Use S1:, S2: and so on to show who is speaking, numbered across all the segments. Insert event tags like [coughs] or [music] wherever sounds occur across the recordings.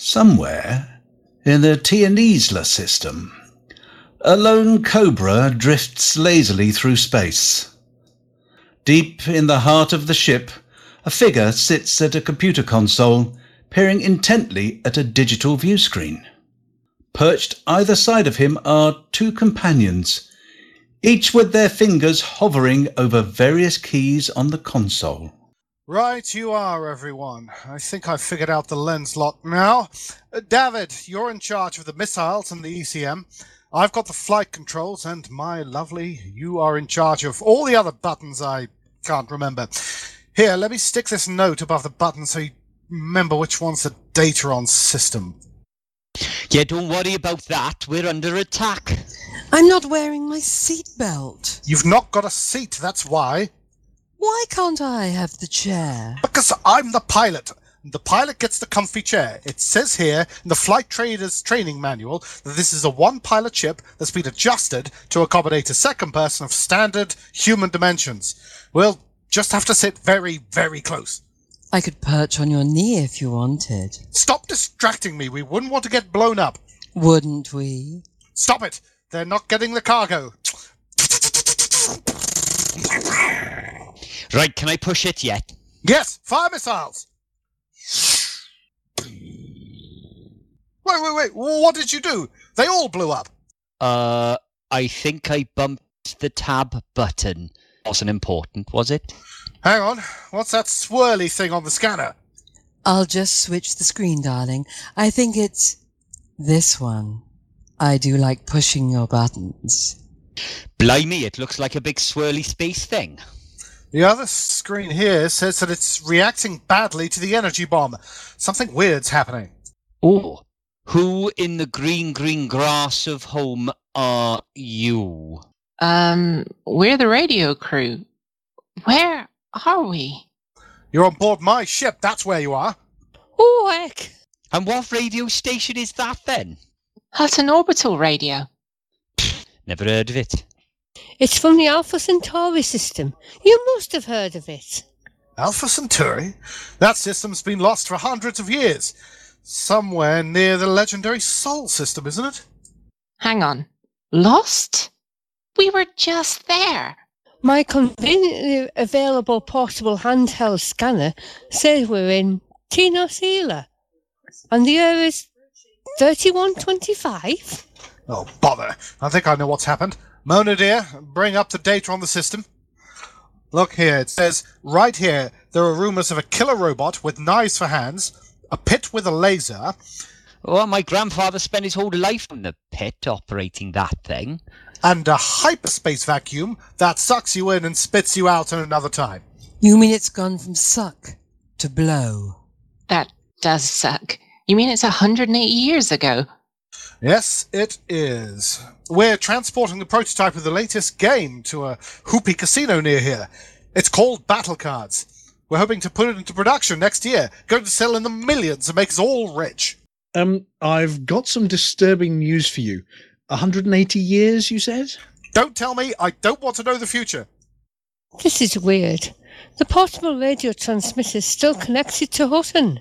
S1: Somewhere in the Tionisla system, a lone cobra drifts lazily through space. Deep in the heart of the ship, a figure sits at a computer console, peering intently at a digital view screen. Perched either side of him are two companions, each with their fingers hovering over various keys on the console.
S2: Right, you are, everyone. I think I've figured out the Lenslok now. Uh, David, you're in charge of the missiles and the ECM. I've got the flight controls, and my lovely, you are in charge of all the other buttons I can't remember. Here, let me stick this note above the button so you remember which one's the data on system.
S3: Yeah, don't worry about that. We're under attack.
S4: I'm not wearing my seatbelt.
S2: You've not got a seat, that's why.
S4: Why can't I have the chair?
S2: Because I'm the pilot. The pilot gets the comfy chair. It says here in the Flight Traders Training Manual that this is a one pilot ship that's been adjusted to accommodate a second person of standard human dimensions. We'll just have to sit very, very close.
S4: I could perch on your knee if you wanted.
S2: Stop distracting me. We wouldn't want to get blown up.
S4: Wouldn't we?
S2: Stop it. They're not getting the cargo.
S3: Right, can I push it yet?
S2: Yes, fire missiles. Wait, wait, wait. What did you do? They all blew up.
S3: Uh, I think I bumped the tab button. Wasn't important, was it?
S2: Hang on. What's that swirly thing on the scanner?
S4: I'll just switch the screen, darling. I think it's this one. I do like pushing your buttons.
S3: Blimey, it looks like a big swirly space thing.
S2: The other screen here says that it's reacting badly to the energy bomb. Something weird's happening.
S3: Oh, who in the green, green grass of home are you?
S5: Um, we're the radio crew. Where are we?
S2: You're on board my ship, that's where you are.
S5: Oh, heck.
S3: And what radio station is that then?
S5: That's an orbital radio.
S3: Never heard of it.
S6: It's from the Alpha Centauri system. You must have heard of it.
S2: Alpha Centauri? That system's been lost for hundreds of years. Somewhere near the legendary Sol system, isn't it?
S5: Hang on. Lost? We were just there.
S6: My conveniently available portable handheld scanner says we're in Tionisla. And the year is 3125?
S2: Oh, bother. I think I know what's happened. Mona, dear, bring up the data on the system. Look here, it says right here there are rumors of a killer robot with knives for hands, a pit with a laser.
S3: Well, my grandfather spent his whole life in the pit operating that thing.
S2: And a hyperspace vacuum that sucks you in and spits you out in another time.
S4: You mean it's gone from suck to blow?
S5: That does suck. You mean it's 180 years ago?
S2: Yes, it is. We're transporting the prototype of the latest game to a hoopy casino near here. It's called Battle Cards. We're hoping to put it into production next year, going to sell in the millions and make us all rich.
S7: Um, I've got some disturbing news for you. 180 years, you said?
S2: Don't tell me. I don't want to know the future.
S6: This is weird. The portable radio transmitter is still connected to Hutton.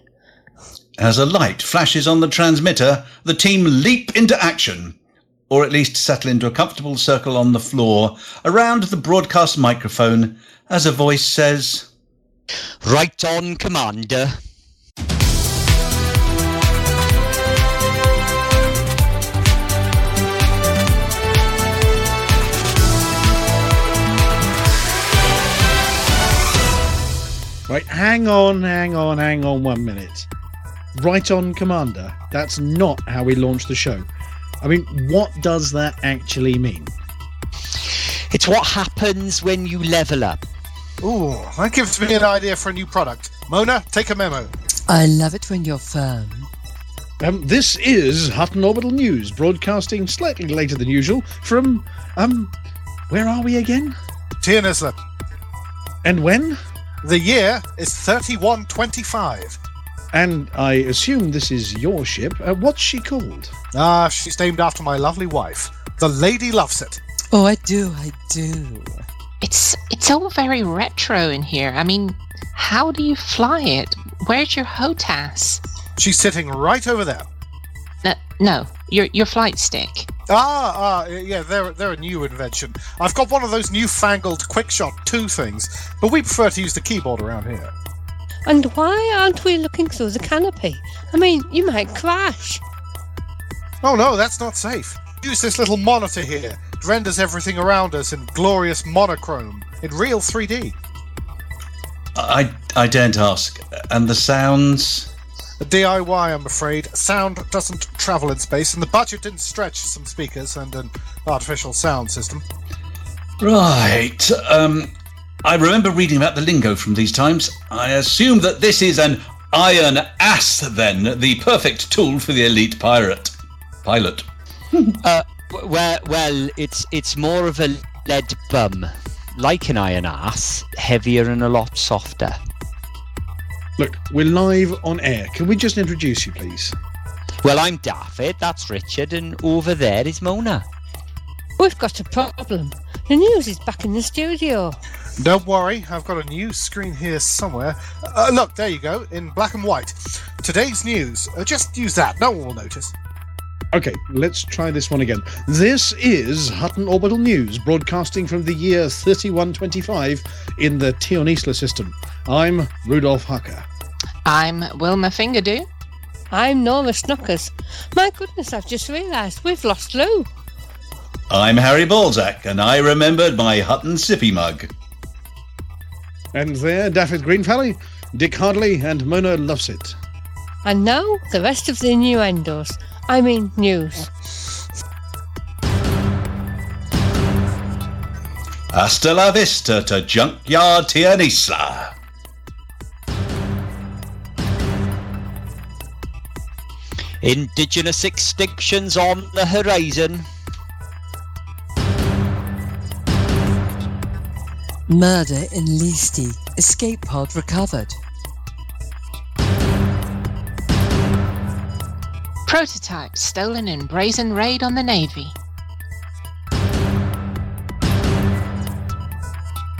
S1: As a light flashes on the transmitter, the team leap into action, or at least settle into a comfortable circle on the floor around the broadcast microphone as a voice says,
S3: Right on, Commander.
S7: Right, hang on, hang on, hang on one minute. Right on, Commander. That's not how we launch the show. I mean, what does that actually mean?
S3: It's what happens when you level up.
S2: Ooh, that gives me an idea for a new product. Mona, take a memo.
S4: I love it when you're firm.
S7: Um, this is Hutton Orbital News, broadcasting slightly later than usual from, um, where are we again?
S2: Tionisla.
S7: And when?
S2: The year is 3125.
S7: And I assume this is your ship. Uh, what's she called?
S2: Ah, she's named after my lovely wife. The lady loves it.
S4: Oh, I do, I do.
S5: It's it's all very retro in here. I mean, how do you fly it? Where's your HOTAS?
S2: She's sitting right over there.
S5: No, no, your your flight stick.
S2: Ah, ah, yeah, they're they're a new invention. I've got one of those newfangled QuickShot 2 things, but we prefer to use the keyboard around here.
S6: And why aren't we looking through the canopy? I mean, you might crash.
S2: Oh no, that's not safe. Use this little monitor here. It renders everything around us in glorious monochrome, in real 3D.
S1: I, I daren't ask. And the sounds?
S2: A DIY, I'm afraid. Sound doesn't travel in space, and the budget didn't stretch some speakers and an artificial sound system.
S1: Right. Um, I remember reading about the lingo from these times. I assume that this is an iron ass, then, the perfect tool for the elite pirate. Pilot.
S3: Uh, well, well, it's it's more of a lead bum, like an iron ass, heavier and a lot softer.
S7: Look, we're live on air. Can we just introduce you, please?
S3: Well, I'm Daffy, that's Richard, and over there is Mona.
S6: We've got a problem. The news is back in the studio.
S2: Don't worry, I've got a news screen here somewhere. Uh, look, there you go, in black and white. Today's news. Uh, just use that, no one will notice.
S7: Okay, let's try this one again. This is Hutton Orbital News, broadcasting from the year 3125 in the Tionisla system. I'm Rudolf Hucker.
S5: I'm Wilma Fingerdo.
S6: I'm Nora Snookers. My goodness, I've just realised we've lost Lou.
S1: I'm Harry Balzac, and I remembered my Hutton sippy mug.
S7: And there, Daffy Greenfelly, Dick Hardley, and Mona loves it.
S6: And now, the rest of the innuendos. I mean, news.
S1: Hasta la vista to Junkyard Tionisla.
S3: Indigenous extinctions on the horizon.
S4: Murder in Leesti. Escape pod recovered.
S5: Prototype stolen in brazen raid on the Navy.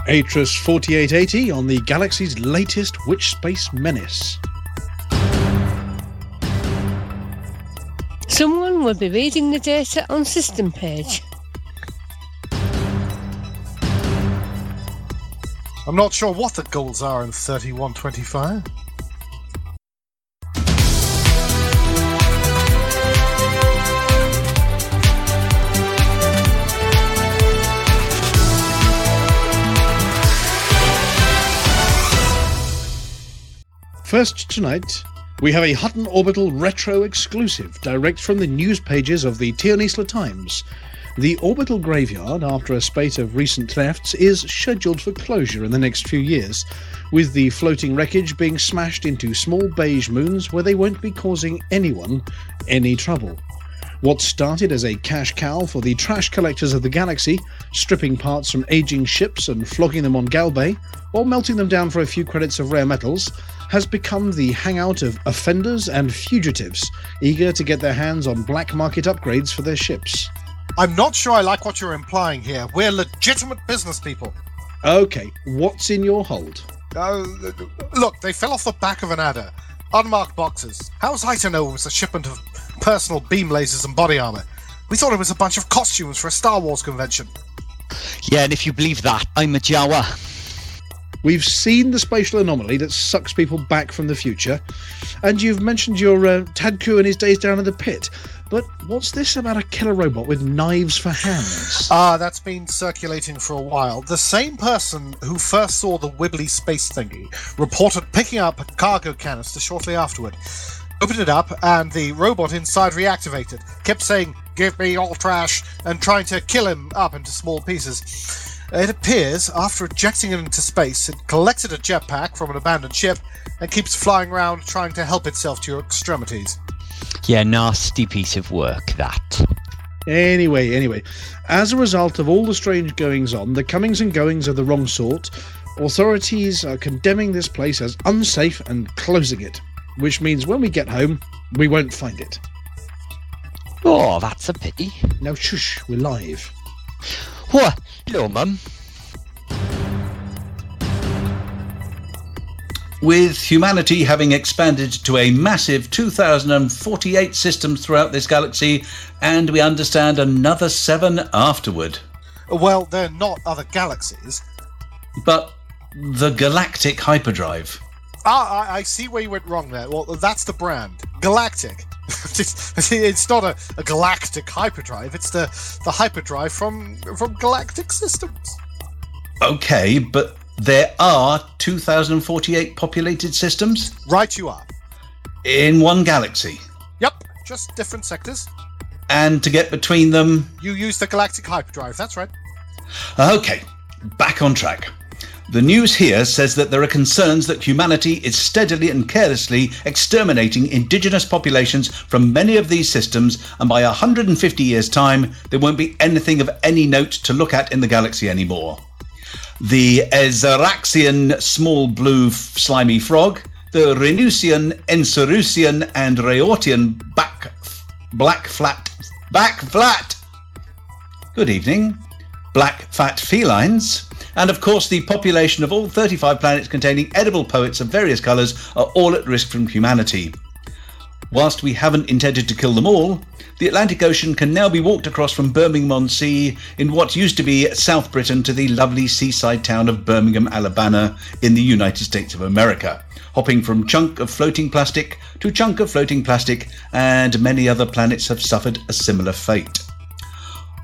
S7: Atris 4880 on the galaxy's latest Witch Space Menace.
S6: Someone will be reading the data on system page.
S2: I'm not sure what the goals are in 3125.
S7: First tonight, we have a Hutton Orbital retro exclusive, direct from the news pages of the Tionisla Times. The orbital graveyard, after a spate of recent thefts, is scheduled for closure in the next few years, with the floating wreckage being smashed into small beige moons where they won't be causing anyone any trouble. What started as a cash cow for the trash collectors of the galaxy, stripping parts from aging ships and flogging them on Galbay, or melting them down for a few credits of rare metals, has become the hangout of offenders and fugitives, eager to get their hands on black market upgrades for their ships.
S2: I'm not sure I like what you're implying here. We're legitimate business people.
S7: Okay, what's in your hold?
S2: Uh, look, they fell off the back of an adder. Unmarked boxes. How was I to know it was a shipment of personal beam lasers and body armor? We thought it was a bunch of costumes for a Star Wars convention.
S3: Yeah, and if you believe that, I'm a Jawa.
S7: We've seen the spatial anomaly that sucks people back from the future, and you've mentioned your uh, Tadku and his days down in the pit. But what's this about a killer robot with knives for hands?
S2: Ah, that's been circulating for a while. The same person who first saw the wibbly space thingy reported picking up a cargo canister shortly afterward. Opened it up, and the robot inside reactivated. Kept saying, Give me your trash, and trying to kill him up into small pieces. It appears, after ejecting it into space, it collected a jetpack from an abandoned ship and keeps flying around trying to help itself to your extremities.
S3: Yeah, nasty piece of work, that.
S7: Anyway, anyway, as a result of all the strange goings on, the comings and goings of the wrong sort, authorities are condemning this place as unsafe and closing it, which means when we get home, we won't find it.
S3: Oh, that's a pity.
S7: Now, shush, we're live.
S3: What? Hello, Mum.
S1: With humanity having expanded to a massive 2,048 systems throughout this galaxy, and we understand another seven afterward.
S2: Well, they're not other galaxies.
S1: But the galactic hyperdrive.
S2: Ah, I, I see where you went wrong there. Well, that's the brand. Galactic. [laughs] it's it's not a, a galactic hyperdrive. It's the, the hyperdrive from from galactic systems.
S1: Okay, but there are 2,048 populated systems
S2: Right, you are.
S1: in one galaxy.
S2: Yep, just different sectors.
S1: And to get between them,
S2: You use the galactic hyperdrive. That's right.
S1: Okay, back on track. The news here says that there are concerns that humanity is steadily and carelessly exterminating indigenous populations from many of these systems, and by 150 years' time, there won't be anything of any note to look at in the galaxy anymore. The Ezeraxian small blue slimy frog, the Renusian, Encerusian, and Raortian back, black flat, back flat. Good evening black fat felines, and of course the population of all 35 planets containing edible poets of various colours are all at risk from humanity. Whilst we haven't intended to kill them all, the Atlantic Ocean can now be walked across from Birmingham Sea in what used to be South Britain to the lovely seaside town of Birmingham, Alabama in the United States of America, hopping from chunk of floating plastic to chunk of floating plastic, and many other planets have suffered a similar fate.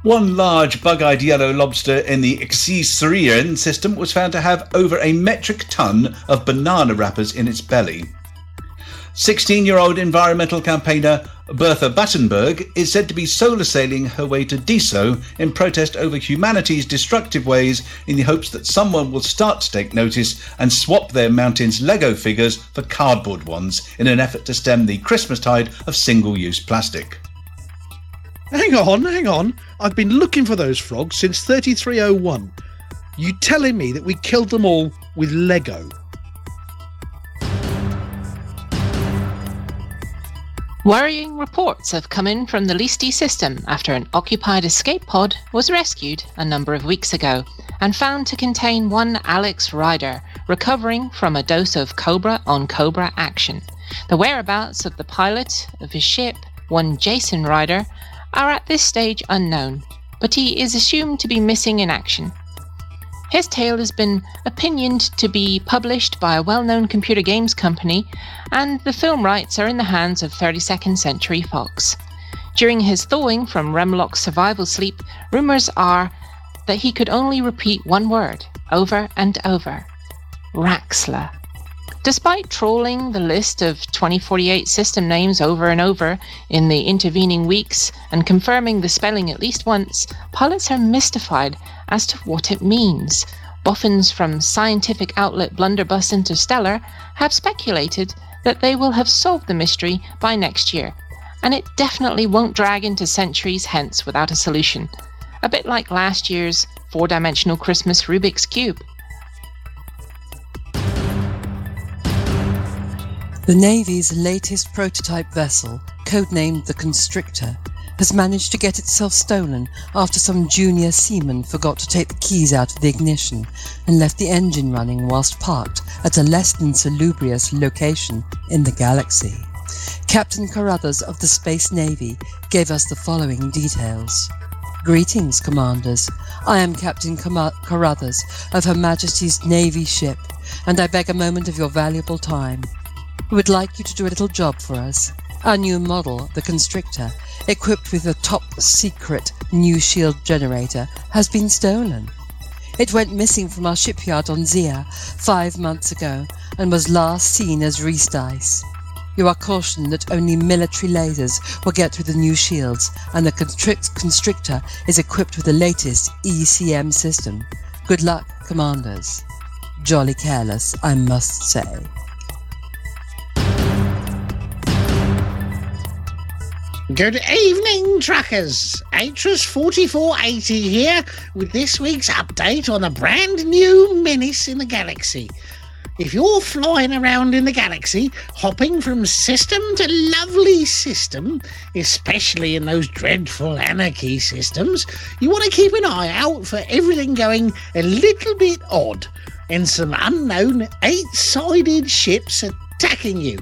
S1: One large bug-eyed yellow lobster in the Xisrian system was found to have over a metric ton of banana wrappers in its belly. 16-year-old environmental campaigner Bertha Battenberg is said to be solar sailing her way to Diso in protest over humanity's destructive ways in the hopes that someone will start to take notice and swap their mountain's Lego figures for cardboard ones in an effort to stem the Christmas tide of single-use plastic.
S7: Hang on, hang on. I've been looking for those frogs since 3301. You telling me that we killed them all with Lego?
S5: Worrying reports have come in from the Leesti system after an occupied escape pod was rescued a number of weeks ago and found to contain one Alex Ryder, recovering from a dose of Cobra on Cobra action. The whereabouts of the pilot of his ship, one Jason Ryder, are at this stage unknown, but he is assumed to be missing in action. His tale has been opinioned to be published by a well known computer games company, and the film rights are in the hands of 32nd Century Fox. During his thawing from Remlok's survival sleep, rumours are that he could only repeat one word over and over Raxxla. Despite trawling the list of 2048 system names over and over in the intervening weeks and confirming the spelling at least once, pilots are mystified as to what it means. Boffins from scientific outlet Blunderbuss Interstellar have speculated that they will have solved the mystery by next year, and it definitely won't drag into centuries hence without a solution. A bit like last year's four dimensional Christmas Rubik's Cube.
S4: The Navy's latest prototype vessel, codenamed the Constrictor, has managed to get itself stolen after some junior seaman forgot to take the keys out of the ignition and left the engine running whilst parked at a less than salubrious location in the galaxy. Captain Carruthers of the Space Navy gave us the following details. Greetings, Commanders. I am Captain Carruthers of Her Majesty's Navy ship, and I beg a moment of your valuable time. We would like you to do a little job for us. Our new model, the Constrictor, equipped with a top secret new shield generator, has been stolen. It went missing from our shipyard on Xeer five months ago and was last seen as Reesdice. You are cautioned that only military lasers will get through the new shields, and the Constrictor is equipped with the latest ECM system. Good luck, Commanders. Jolly careless, I must say.
S8: Good evening, truckers. Atrus4480 here with this week's update on a brand new menace in the galaxy. if you're flying around in the galaxy, hopping from system to lovely system, especially in those dreadful anarchy systems, you want to keep an eye out for everything going a little bit odd and some unknown eight sided ships attacking you.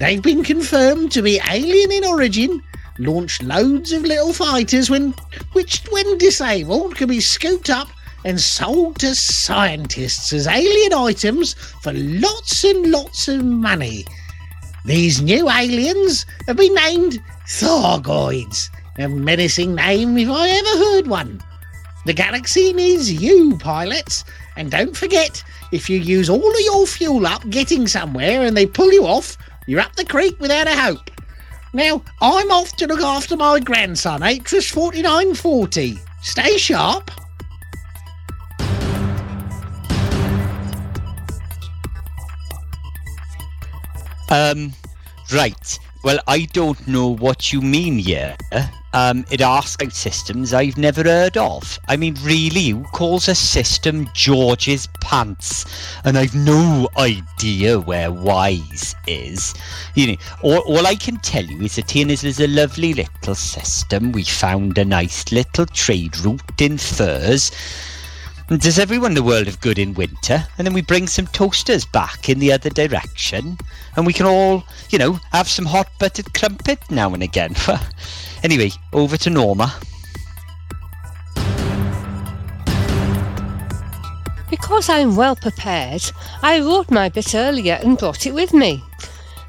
S8: They've been confirmed to be alien in origin, launch loads of little fighters when which when disabled can be scooped up and sold to scientists as alien items for lots and lots of money. These new aliens have been named Thargoids, a menacing name if I ever heard one. The galaxy needs you, pilots, and don't forget, if you use all of your fuel up getting somewhere and they pull you off, you're up the creek without a hope. Now, I'm off to look after my grandson, Atris 4940. Stay sharp.
S3: Um, right. Well, I don't know what you mean here. Um, it asks about systems I've never heard of. I mean, really, who calls a system George's pants? And I've no idea where Wise is. You know, all, all I can tell you is that Tierna's is a lovely little system. We found a nice little trade route in furs. Does everyone the world have good in winter? And then we bring some toasters back in the other direction, and we can all, you know, have some hot buttered crumpet now and again. [laughs] anyway, over to Norma.
S6: Because I'm well prepared, I wrote my bit earlier and brought it with me.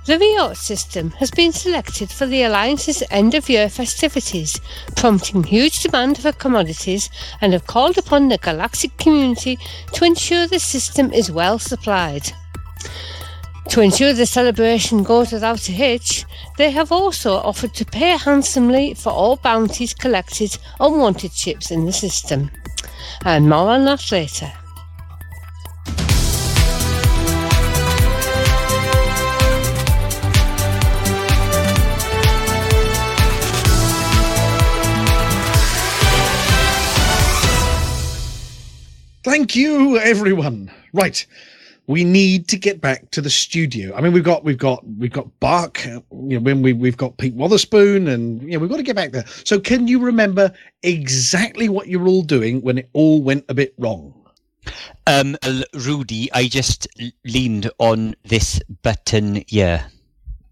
S6: The Riot system has been selected for the Alliance's end of year festivities, prompting huge demand for commodities, and have called upon the galactic community to ensure the system is well supplied. To ensure the celebration goes without a hitch, they have also offered to pay handsomely for all bounties collected on wanted ships in the system. And more on that later.
S7: Thank you, everyone. Right, we need to get back to the studio. I mean, we've got we've got we've got Bark. uh, You know, when we we've got Pete Wotherspoon, and you know, we've got to get back there. So, can you remember exactly what you were all doing when it all went a bit wrong?
S3: Um, Rudy, I just leaned on this button here.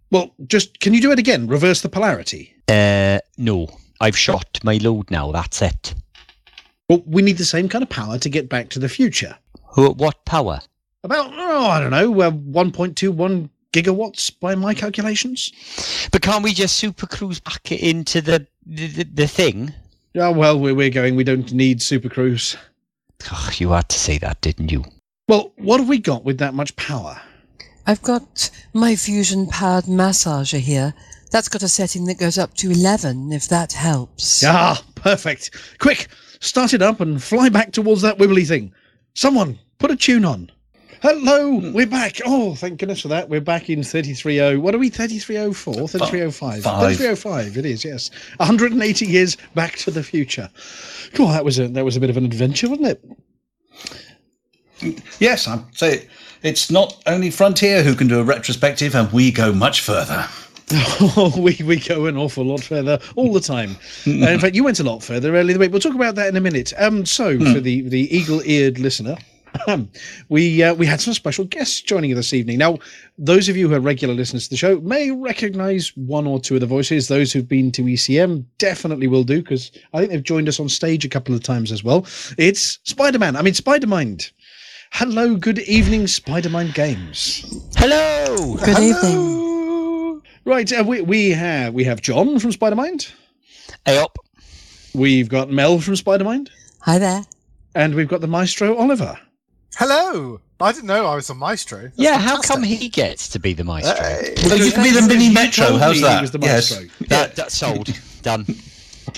S7: Well, just can you do it again? Reverse the polarity.
S3: Uh, no, I've shot my load now. That's it.
S7: Well, we need the same kind of power to get back to the future.
S3: Wh- What power?
S7: About oh, I don't know, uh, one point two one gigawatts by my calculations.
S3: But can't we just super cruise back into the the, the, the thing?
S7: Oh well, we're we're going. We don't need super cruise.
S3: Oh, you had to say that, didn't you?
S7: Well, what have we got with that much power?
S4: I've got my fusion powered massager here. That's got a setting that goes up to 11, if that helps.
S7: Ah, perfect. Quick, start it up and fly back towards that wibbly thing. Someone, put a tune on. Hello, hmm. we're back. Oh, thank goodness for that. We're back in 330. What are we? 3304? 3305.
S1: Five.
S7: 3305. It is, yes. 180 years back to the future. Cool, that was a that was a bit of an adventure, wasn't it?
S1: Yes, I'd say it's not only Frontier who can do a retrospective, and we go much further.
S7: Oh, [laughs] we, we go an awful lot further all the time. Uh, in fact, you went a lot further earlier in the week. We'll talk about that in a minute. Um, so for the the eagle-eared listener, um, we uh, we had some special guests joining us this evening. Now, those of you who are regular listeners to the show may recognise one or two of the voices. Those who've been to ECM definitely will do because I think they've joined us on stage a couple of times as well. It's Spider-Man. I mean Spider-Mind. Hello, good evening, Spider-Mind Games.
S3: Hello.
S4: Good evening.
S7: Right, uh, we we have we have John from Spider-Mind.
S3: Hey up.
S7: We've got Mel from Spider-Mind,
S4: Hi there.
S7: and we've got the Maestro Oliver.
S2: Hello! I didn't know I was a maestro. That's
S3: yeah, how come he gets to be the maestro?
S2: Hey.
S1: So you can be the mini metro.
S7: me
S1: How's
S7: he
S1: that?
S7: was the
S1: yes.
S7: Maestro.
S3: That, that's sold. [laughs] Done.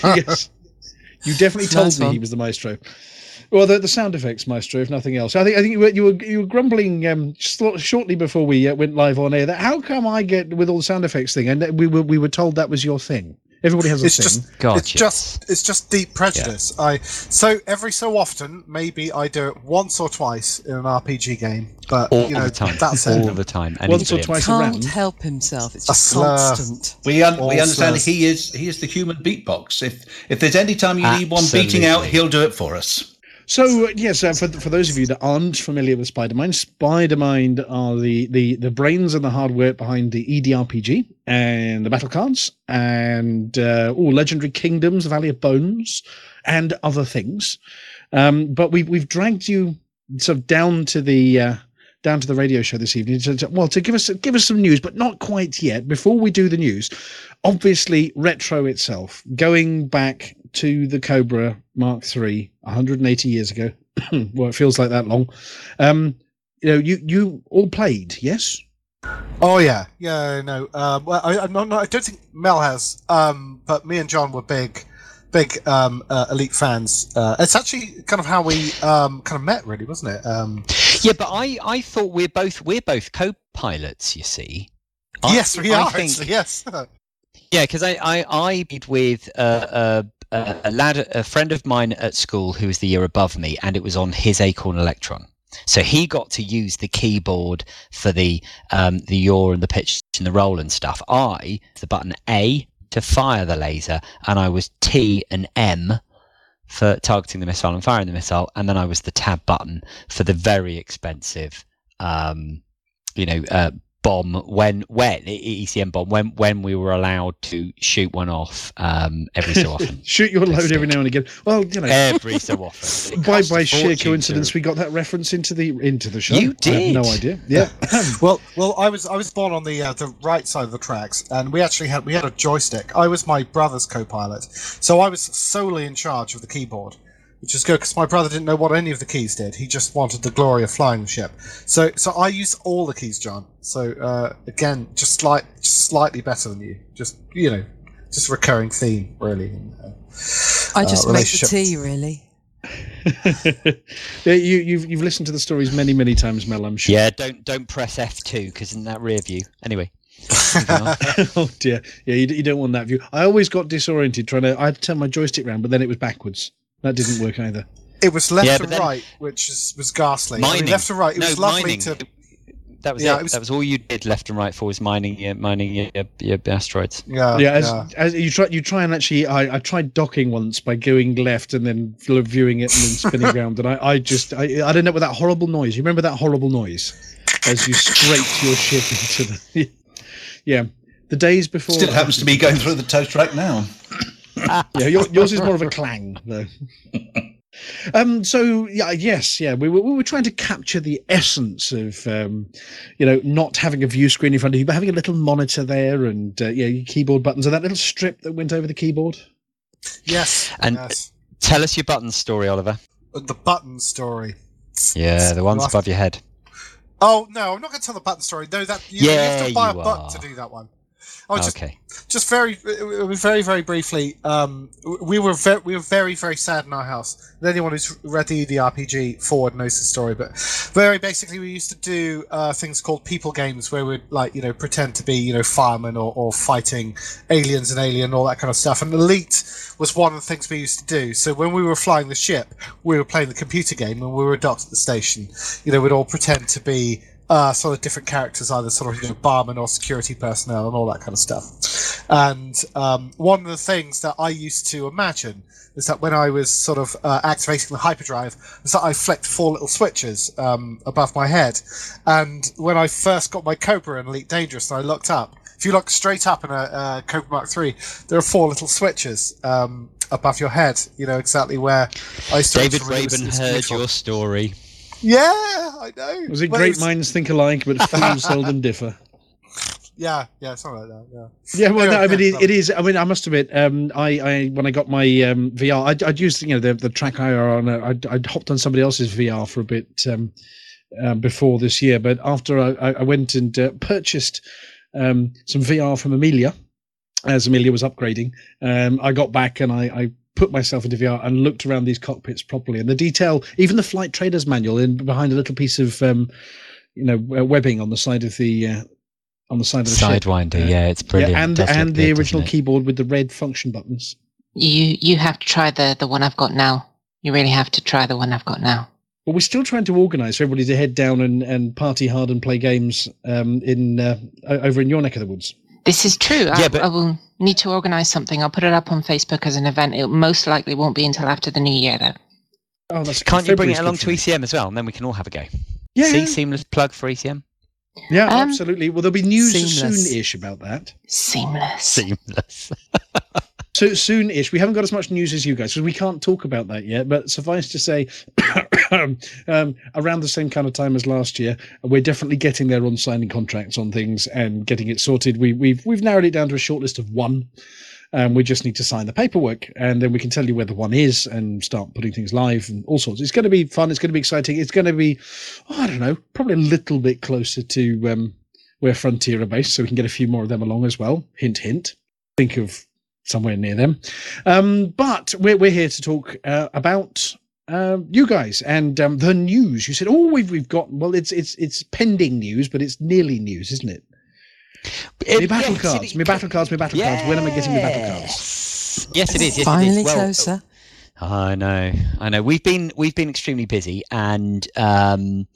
S7: yes, you definitely told me he was the Maestro. Well, the, the sound effects, Maestro, if nothing else. I think I think you were you were, you were grumbling um, shortly before we uh, went live on air that how come I get with all the sound effects thing, and we were we were told that was your thing. Everybody has a
S2: It's
S7: thing.
S2: just
S3: God,
S2: it's just it's just deep prejudice. I so every so often, maybe I do it once or twice in an RPG game, but
S3: all
S2: you know
S3: the time.
S2: that's
S3: all
S2: it.
S3: the time. And
S7: Once
S3: he's
S7: or
S3: brilliant.
S7: twice
S4: Can't
S7: around.
S4: help himself. It's
S2: A
S4: just
S2: slur.
S4: constant.
S1: We un- we understand
S2: slurs.
S1: he is he is the human beatbox. If if there's any time you need one beating out, he'll do it for us.
S7: So uh, yes, uh, for for those of you that aren't familiar with Spider-Mind, Spider-Mind are the the the brains and the hard work behind the EDRPG and the battle cards and uh, all legendary kingdoms, Valley of Bones, and other things. Um, but we've we've dragged you sort of down to the. Uh, down to the radio show this evening to, to- well to give us give us some news but not quite yet before we do the news obviously retro itself going back to the cobra mark iii 180 years ago [clears throat] well it feels like that long um you know you you all played yes
S2: Oh yeah, yeah. No, um, well, I, I'm not, not- I don't think Mel has, um, but me and John were big, big um, uh, elite fans. Uh, it's actually kind of how we um, kind of met, really, wasn't it? Um,
S3: Yeah, but I, I thought we're both we're both co-pilots. You see. I-
S2: yes, we
S3: I
S2: are
S3: think-
S2: actually. [laughs] Yes.
S3: Yeah, because I I I played with uh, a, lad, a friend of mine at school who was the year above me, and it was on his Acorn Electron. So he got to use the keyboard for the um, the yaw and the pitch and the roll and stuff. I the button A to fire the laser, and I was T and M for targeting the missile and firing the missile, and then I was the tab button for the very expensive, um, you know, uh, bomb when when E- ECM bomb when when we were allowed to shoot one off um, every so [laughs] often.
S7: shoot your load every now and again well you know
S3: every so [laughs] often.
S7: By by sheer coincidence
S3: to-
S7: we got that reference into the into the show
S3: You did?
S7: I have no idea yeah [laughs]
S2: Well, well, I was I was born on the uh, the right side of the tracks, and we actually had we had a joystick. I was my brother's co-pilot, so I was solely in charge of the keyboard, which is good because my brother didn't know what any of the keys did. He just wanted the glory of flying the ship. So so I use all the keys, John. So uh, again, just slight just slightly better than you. Just you know, just a recurring theme, really. Uh,
S4: I just
S2: uh,
S4: make the tea, really. [laughs]
S7: you, you've you've listened to the stories many many times, Mel. I'm sure.
S3: Yeah, don't don't press F two because in that rear view. Anyway, [laughs] [laughs]
S7: oh dear. Yeah, you, you don't want that view. I always got disoriented trying to. I had to turn my joystick round, but then it was backwards. That didn't work either.
S2: It was left
S3: Yeah,
S2: and
S3: then-
S2: right, which is, was ghastly. I mean, left and right. It
S3: no,
S2: was lovely
S3: mining.
S2: to.
S3: That was
S2: Yeah,
S3: it.
S2: it was-
S3: That was all you did, left and right for, was mining your mining your, your, your asteroids.
S2: Yeah,
S7: yeah, as,
S2: yeah.
S7: as you try, you try and actually. I, I tried docking once by going left and then viewing it and then spinning [laughs] around, and I, I just, I, I don't know with that horrible noise. You remember that horrible noise as you scraped your ship into the. [laughs] Yeah, the days before.
S1: Still happens to be going through the toast rack now. [laughs]
S7: Yeah, your, yours is more of a clang, though. [laughs] Um. So yeah, yes, yeah. We were we were trying to capture the essence of, um, you know, not having a view screen in front of you, but having a little monitor there, and uh, yeah, your keyboard buttons, and that little strip that went over the keyboard.
S2: Yes.
S3: And-
S2: yes.
S3: Tell us your buttons story, Oliver.
S2: the button story.
S3: Yeah, the ones above your head.
S2: Oh no, I'm not going to tell the button story. No, that you, you have to buy a
S3: you
S2: button to do that one. Oh, just
S3: okay.
S2: just very, uh, very, very briefly. Um, we were ve- we were very, very sad in our house. Anyone who's read the, the RPG forward knows the story. But very basically, we used to do uh, things called people games, where we'd like you know pretend to be you know firemen or, or fighting aliens and alien all that kind of stuff. And Elite was one of the things we used to do. So when we were flying the ship, we were playing the computer game, and we were docked at the station. You know, we'd all pretend to be uh, sort of different characters, either sort of you know barman or security personnel and all that kind of stuff. And um, one of the things that I used to imagine is that when I was sort of uh, activating the hyperdrive, is that I flicked four little switches um, above my head. And when I first got my Cobra in Elite Dangerous, and I looked up, if you look straight up in a uh, Cobra Mark III, there are four little switches um, above your head. You know exactly where I started.
S3: David
S2: from, and it was- it
S3: Raven heard your story.
S2: Yeah, I know.
S7: Was it
S2: But
S7: great
S2: was-
S7: minds think alike, but fools [laughs] seldom differ?
S2: Yeah, yeah, something like that. Yeah.
S7: Yeah, well, no, I mean, it, it is. I mean, I must admit, um, I, I when I got my um, VR, I'd, I'd used you know the the track IR on. uh, I'd, I'd hopped on somebody else's VR for a bit um, um, before this year, but after I, I I went and uh, purchased um, some VR from Amelia, as Amelia was upgrading, um, I got back and I, I put myself into VR and looked around these cockpits properly, and the detail, even the flight traders manual, in behind a little piece of um, you know uh, webbing on the side of the uh, on the side of the ship.
S3: Sidewinder,
S7: Yeah.
S3: yeah, it's brilliant.
S7: Yeah, and
S3: Does
S7: and the
S3: good,
S7: original keyboard with the red function buttons.
S5: You you have to try the the one I've got now. You really have to try the one I've got now.
S7: But we're still trying to organise for everybody to head down and, and party hard and play games um, in uh, over in your neck of the woods.
S5: This is true. I,
S3: Yeah, but-
S5: I will need to organise something. I'll put it up on Facebook as an event. It most likely won't be until after the new year, though.
S7: Oh, that's
S3: Can't you bring
S7: February's
S3: it along to. ECM as well, and then we can all have a go?
S7: Yeah,
S3: See,
S7: yeah.
S3: seamless plug for ECM.
S7: Yeah,
S5: Um,
S7: absolutely. Well, there'll be news
S4: Seamless.
S7: soon-ish about that.
S5: Seamless.
S3: Seamless.
S7: So soon-ish. We haven't got as much news as you guys, so we can't talk about that yet. But suffice to say, um, around the same kind of time as last year, we're definitely getting there on signing contracts on things and getting it sorted. We, we've we've narrowed it down to a short list of one. Um, we just need to sign the paperwork, and then we can tell you where the one is and start putting things live and all sorts. It's going to be fun. It's going to be exciting. It's going to be, oh, I don't know, probably a little bit closer to um, where Frontier are based, so we can get a few more of them along as well. Hint, hint. Think of somewhere near them. Um, but we're, we're here to talk uh, about um, you guys and um, the news. You said, "Oh, we've we've got well, it's it's it's pending news, but it's nearly news, isn't it?" Me battle
S3: yes,
S7: cards,
S3: it-
S7: me battle cards, me battle cards. When am I getting me battle cards?
S3: Yes, yes, it is. Yes,
S4: Finally
S3: it is. Well,
S4: closer.
S3: I know, I know. We've been we've been extremely busy, and um,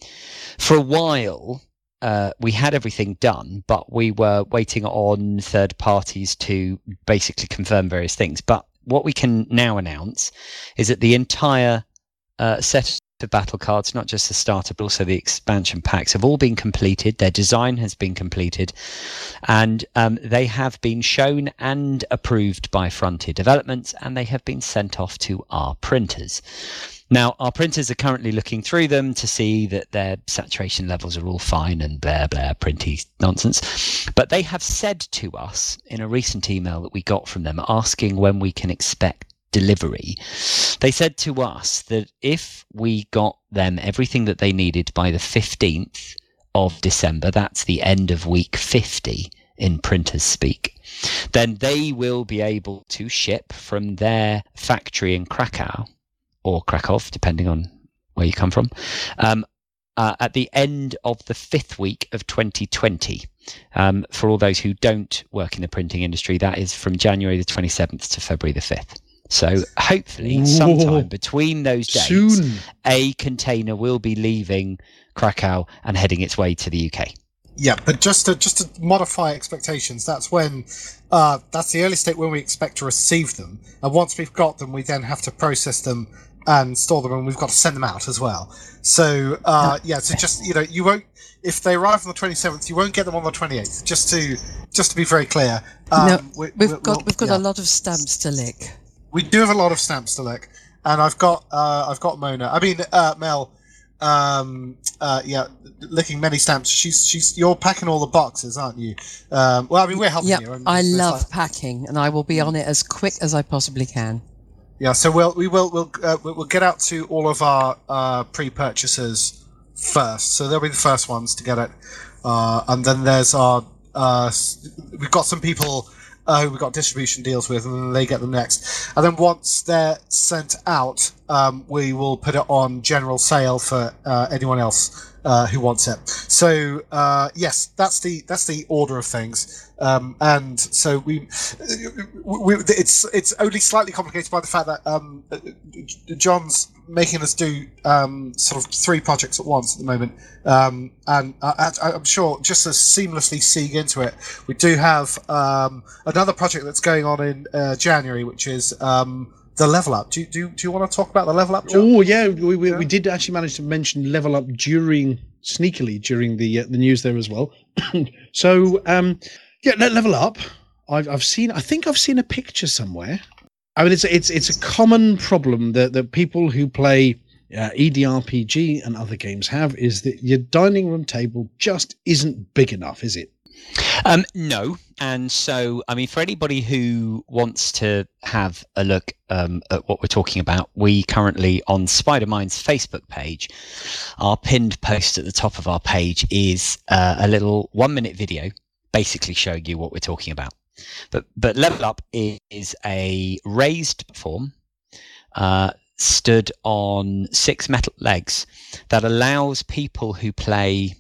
S3: for a while uh, we had everything done, but we were waiting on third parties to basically confirm various things. But what we can now announce is that the entire uh, set of battle cards, not just the starter, but also the expansion packs, have all been completed. Their design has been completed, and um, they have been shown and approved by Frontier Developments, and they have been sent off to our printers. Now, our printers are currently looking through them to see that their saturation levels are all fine and blah, blah, printy nonsense. But they have said to us in a recent email that we got from them asking when we can expect delivery, they said to us that if we got them everything that they needed by the 15th of December, that's the end of week 50 in printers speak, then they will be able to ship from their factory in Krakow or Krakow, depending on where you come from, um, uh, at the end of the fifth week of 2020. Um, for all those who don't work in the printing industry, that is from January the 27th to February the 5th. So hopefully,
S7: Whoa.
S3: sometime between those dates,
S7: Soon.
S3: a container will be leaving Krakow and heading its way to the UK.
S2: Yeah, but just to just to modify expectations, that's when uh, that's the early state when we expect to receive them, and once we've got them, we then have to process them and store them, and we've got to send them out as well. So uh, yeah, so just you know, you won't if they arrive on the twenty seventh, you won't get them on the twenty eighth. Just to just to be very clear, um,
S4: no,
S2: we-
S4: we've
S2: we-
S4: got
S2: we'll-
S4: we've got
S2: yeah.
S4: a lot of stamps to lick.
S2: We do have a lot of stamps to lick, and I've got uh, I've got Mona. I mean uh, Mel. Um, uh, yeah, licking many stamps. She's she's you're packing all the boxes, aren't you? Um, well, I mean we're helping
S4: Yeah,
S2: you.
S4: I love
S2: like-
S4: packing, and I will be on it as quick as I possibly can.
S2: yeah, so we'll we will we'll uh, we'll we'll get out to all of our uh, pre-purchasers first. So they'll be the first ones to get it, uh, and then there's our uh, we've got some people uh, who we've got distribution deals with, and they get them next. And then once they're sent out, um, we will put it on general sale for uh, anyone else uh, who wants it. So uh, yes, that's the that's the order of things. Um, and so we, we, it's it's only slightly complicated by the fact that um, John's making us do um, sort of three projects at once at the moment, um, and I, I'm sure just to seamlessly seeg into it, we do have um, another project that's going on in uh, January, which is um, the level up. Do you, do, you- do you want to talk about the level up, John?
S7: Oh yeah, we, we,
S2: Yeah.
S7: we did actually manage to mention level up during sneakily during the uh, the news there as well. [clears throat] so um, yeah, le- level up. I've I've seen. I think I've seen a picture somewhere. I mean, it's it's it's a common problem that that people who play uh, EDRPG and other games have is that your dining room table just isn't big enough, is it?
S3: Um, no, and so I mean, for anybody who wants to have a look um, at what we're talking about, we currently on Spider Mind's Facebook page, our pinned post at the top of our page is uh, a little one-minute video, basically showing you what we're talking about. But but level up is, a raised platform. Uh, stood on six metal legs that allows people who play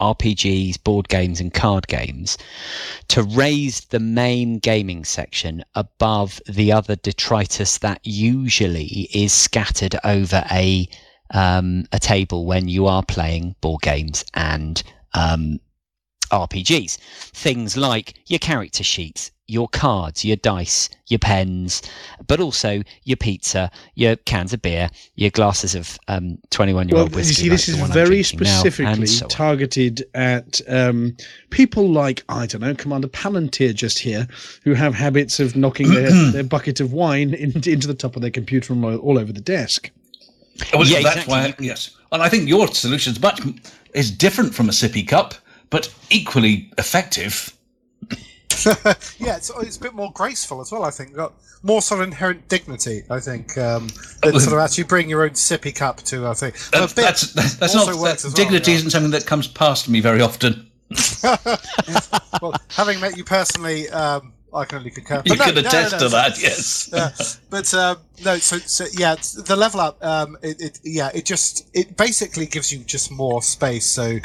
S3: RPGs, board games, and card games to raise the main gaming section above the other detritus that usually is scattered over a um, a table when you are playing board games and um, RPGs. Things like your character sheets, your cards, your dice, your pens, but also your pizza, your cans of beer, your glasses of um, 21 year old
S7: Well,
S3: old
S7: you
S3: whiskey.
S7: see, this
S3: the
S7: is
S3: one
S7: very
S3: drinking now,
S7: specifically
S3: so
S7: targeted at um, people like, I don't know, Commander Palantir just here, who have habits of knocking their, [clears throat] their bucket of wine in, into the top of their computer and all, all over the desk.
S1: Well,
S3: Yeah,
S1: that's
S3: exactly.
S1: why.
S3: You
S1: Yes, and I think your solution is much is different from a sippy cup, but equally effective. [laughs]
S2: yeah, it's, it's a bit more graceful as well. I think got more sort of inherent dignity. I think um, than sort of actually bring your own sippy cup to. I think
S1: That's that's, that's, not
S2: works
S1: that
S2: as well,
S1: dignity
S2: yeah.
S1: isn't something that comes past me very often. [laughs]
S2: well, having met you personally, um, I can only concur.
S1: You
S2: no,
S1: can
S2: no, no,
S1: attest
S2: no,
S1: to
S2: so-
S1: that. Yes.
S2: uh, but um, no, so, so yeah, the level up, um, it, it yeah, it just it basically gives you just more space. So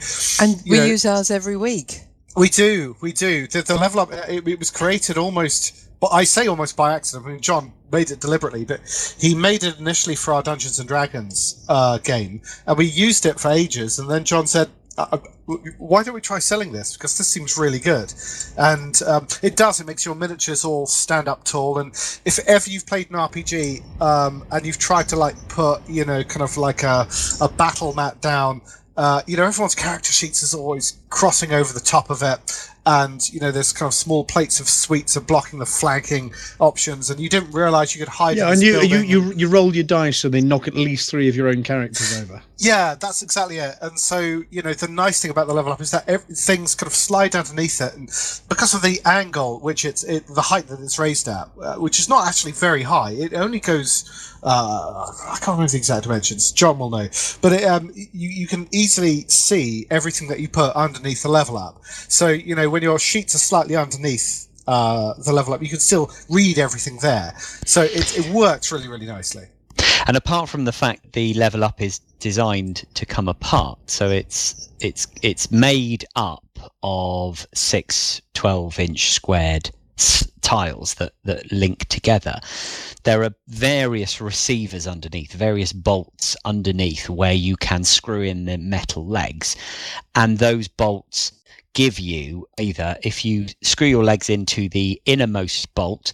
S4: And we
S2: know,
S4: use ours every week.
S2: we do, we do. The, the level up, it, it was created almost. But I say almost by accident. I mean, John made it deliberately, but he made it initially for our Dungeons and Dragons uh, game, and we used it for ages. And then John said, uh, uh, "Why don't we try selling this? Because this seems really good." And um, it does. It makes your miniatures all stand up tall. And if ever you've played an RPG um, and you've tried to like put, you know, kind of like a, a battle mat down, uh, you know, everyone's character sheets is always crossing over the top of it. And, you know, there's kind of small plates of sweets are blocking the flanking options. And you didn't realize you could hide
S7: Yeah, and you, you, you, you roll your dice so they knock at least three of your own characters over.
S2: Yeah, that's exactly it. And so, you know, the nice thing about the level up is that ev things kind of slide underneath it, and because of the angle, which it's it, the height that it's raised at, uh, which is not actually very high. It only goes. Uh, I can't remember the exact dimensions. John will know, but it, um, you you can easily see everything that you put underneath the level up. So you know when your sheets are slightly underneath. Uh, the level up, you can still read everything there, so it, it works really, really nicely.
S3: And apart from the fact the level up is designed to come apart, so it's it's it's made up of six 12 inch squared tiles that that link together. There are various receivers underneath, various bolts underneath where you can screw in the metal legs, and those bolts give you either if you screw your legs into the innermost bolt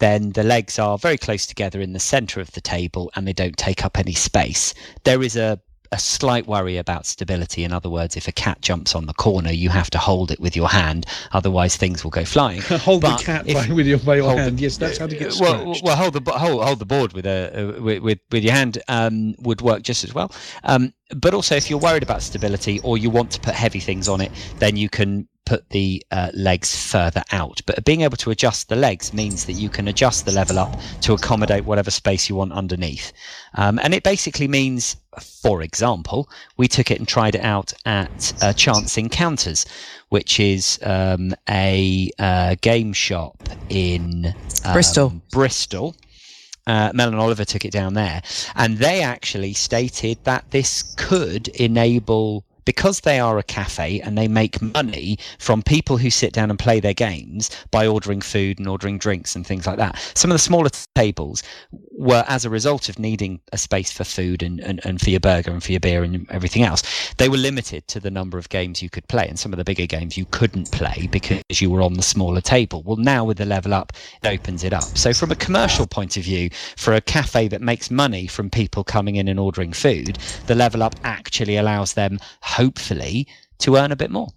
S3: then the legs are very close together in the center of the table and they don't take up any space. There is a, a slight worry about stability. In other words, if a cat jumps on the corner, you have to hold it with your hand, otherwise things will go flying. [laughs]
S7: hold
S3: But
S7: the cat
S3: if-
S7: with your, by your
S3: hold the-
S7: hand. yes, that's how to get
S3: well,
S7: scratched.
S3: well, hold the hold, hold the board with a uh, with, with with your hand um, would work just as well. Um, but also, if you're worried about stability or you want to put heavy things on it, then you can put the uh, legs further out. But being able to adjust the legs means that you can adjust the level up to accommodate whatever space you want underneath. Um, and it basically means, for example, we took it and tried it out at uh, Chance Encounters, which is um, a uh, game shop in um,
S4: Bristol.
S3: Bristol. Uh, Mel and Oliver took it down there, and they actually stated that this could enable because they are a cafe and they make money from people who sit down and play their games by ordering food and ordering drinks and things like that. Some of the smaller tables were, as a result of needing a space for food and, and, and for your burger and for your beer and everything else, they were limited to the number of games you could play. And some of the bigger games you couldn't play because you were on the smaller table. Well, now with the level up, it opens it up. So, from a commercial point of view, for a cafe that makes money from people coming in and ordering food, the level up actually allows them, hopefully, to earn a bit more.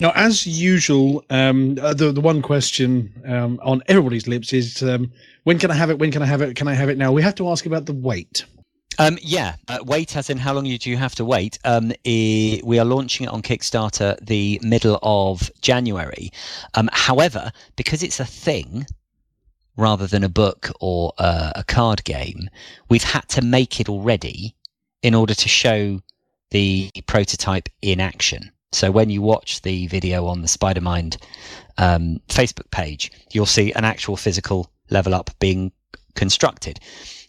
S7: Now, as usual, um, the the one question um, on everybody's lips is um, when can I have it? When can I have it? Can I have it now? We have to ask about the weight.
S3: Um, yeah, uh, wait as in how long do you have to wait? Um, eh, we are launching it on Kickstarter the middle of January. Um, however, because it's a thing rather than a book or uh, a card game, we've had to make it already in order to show the prototype in action. So when you watch the video on the Spidermind um, Facebook page, you'll see an actual physical level up being constructed.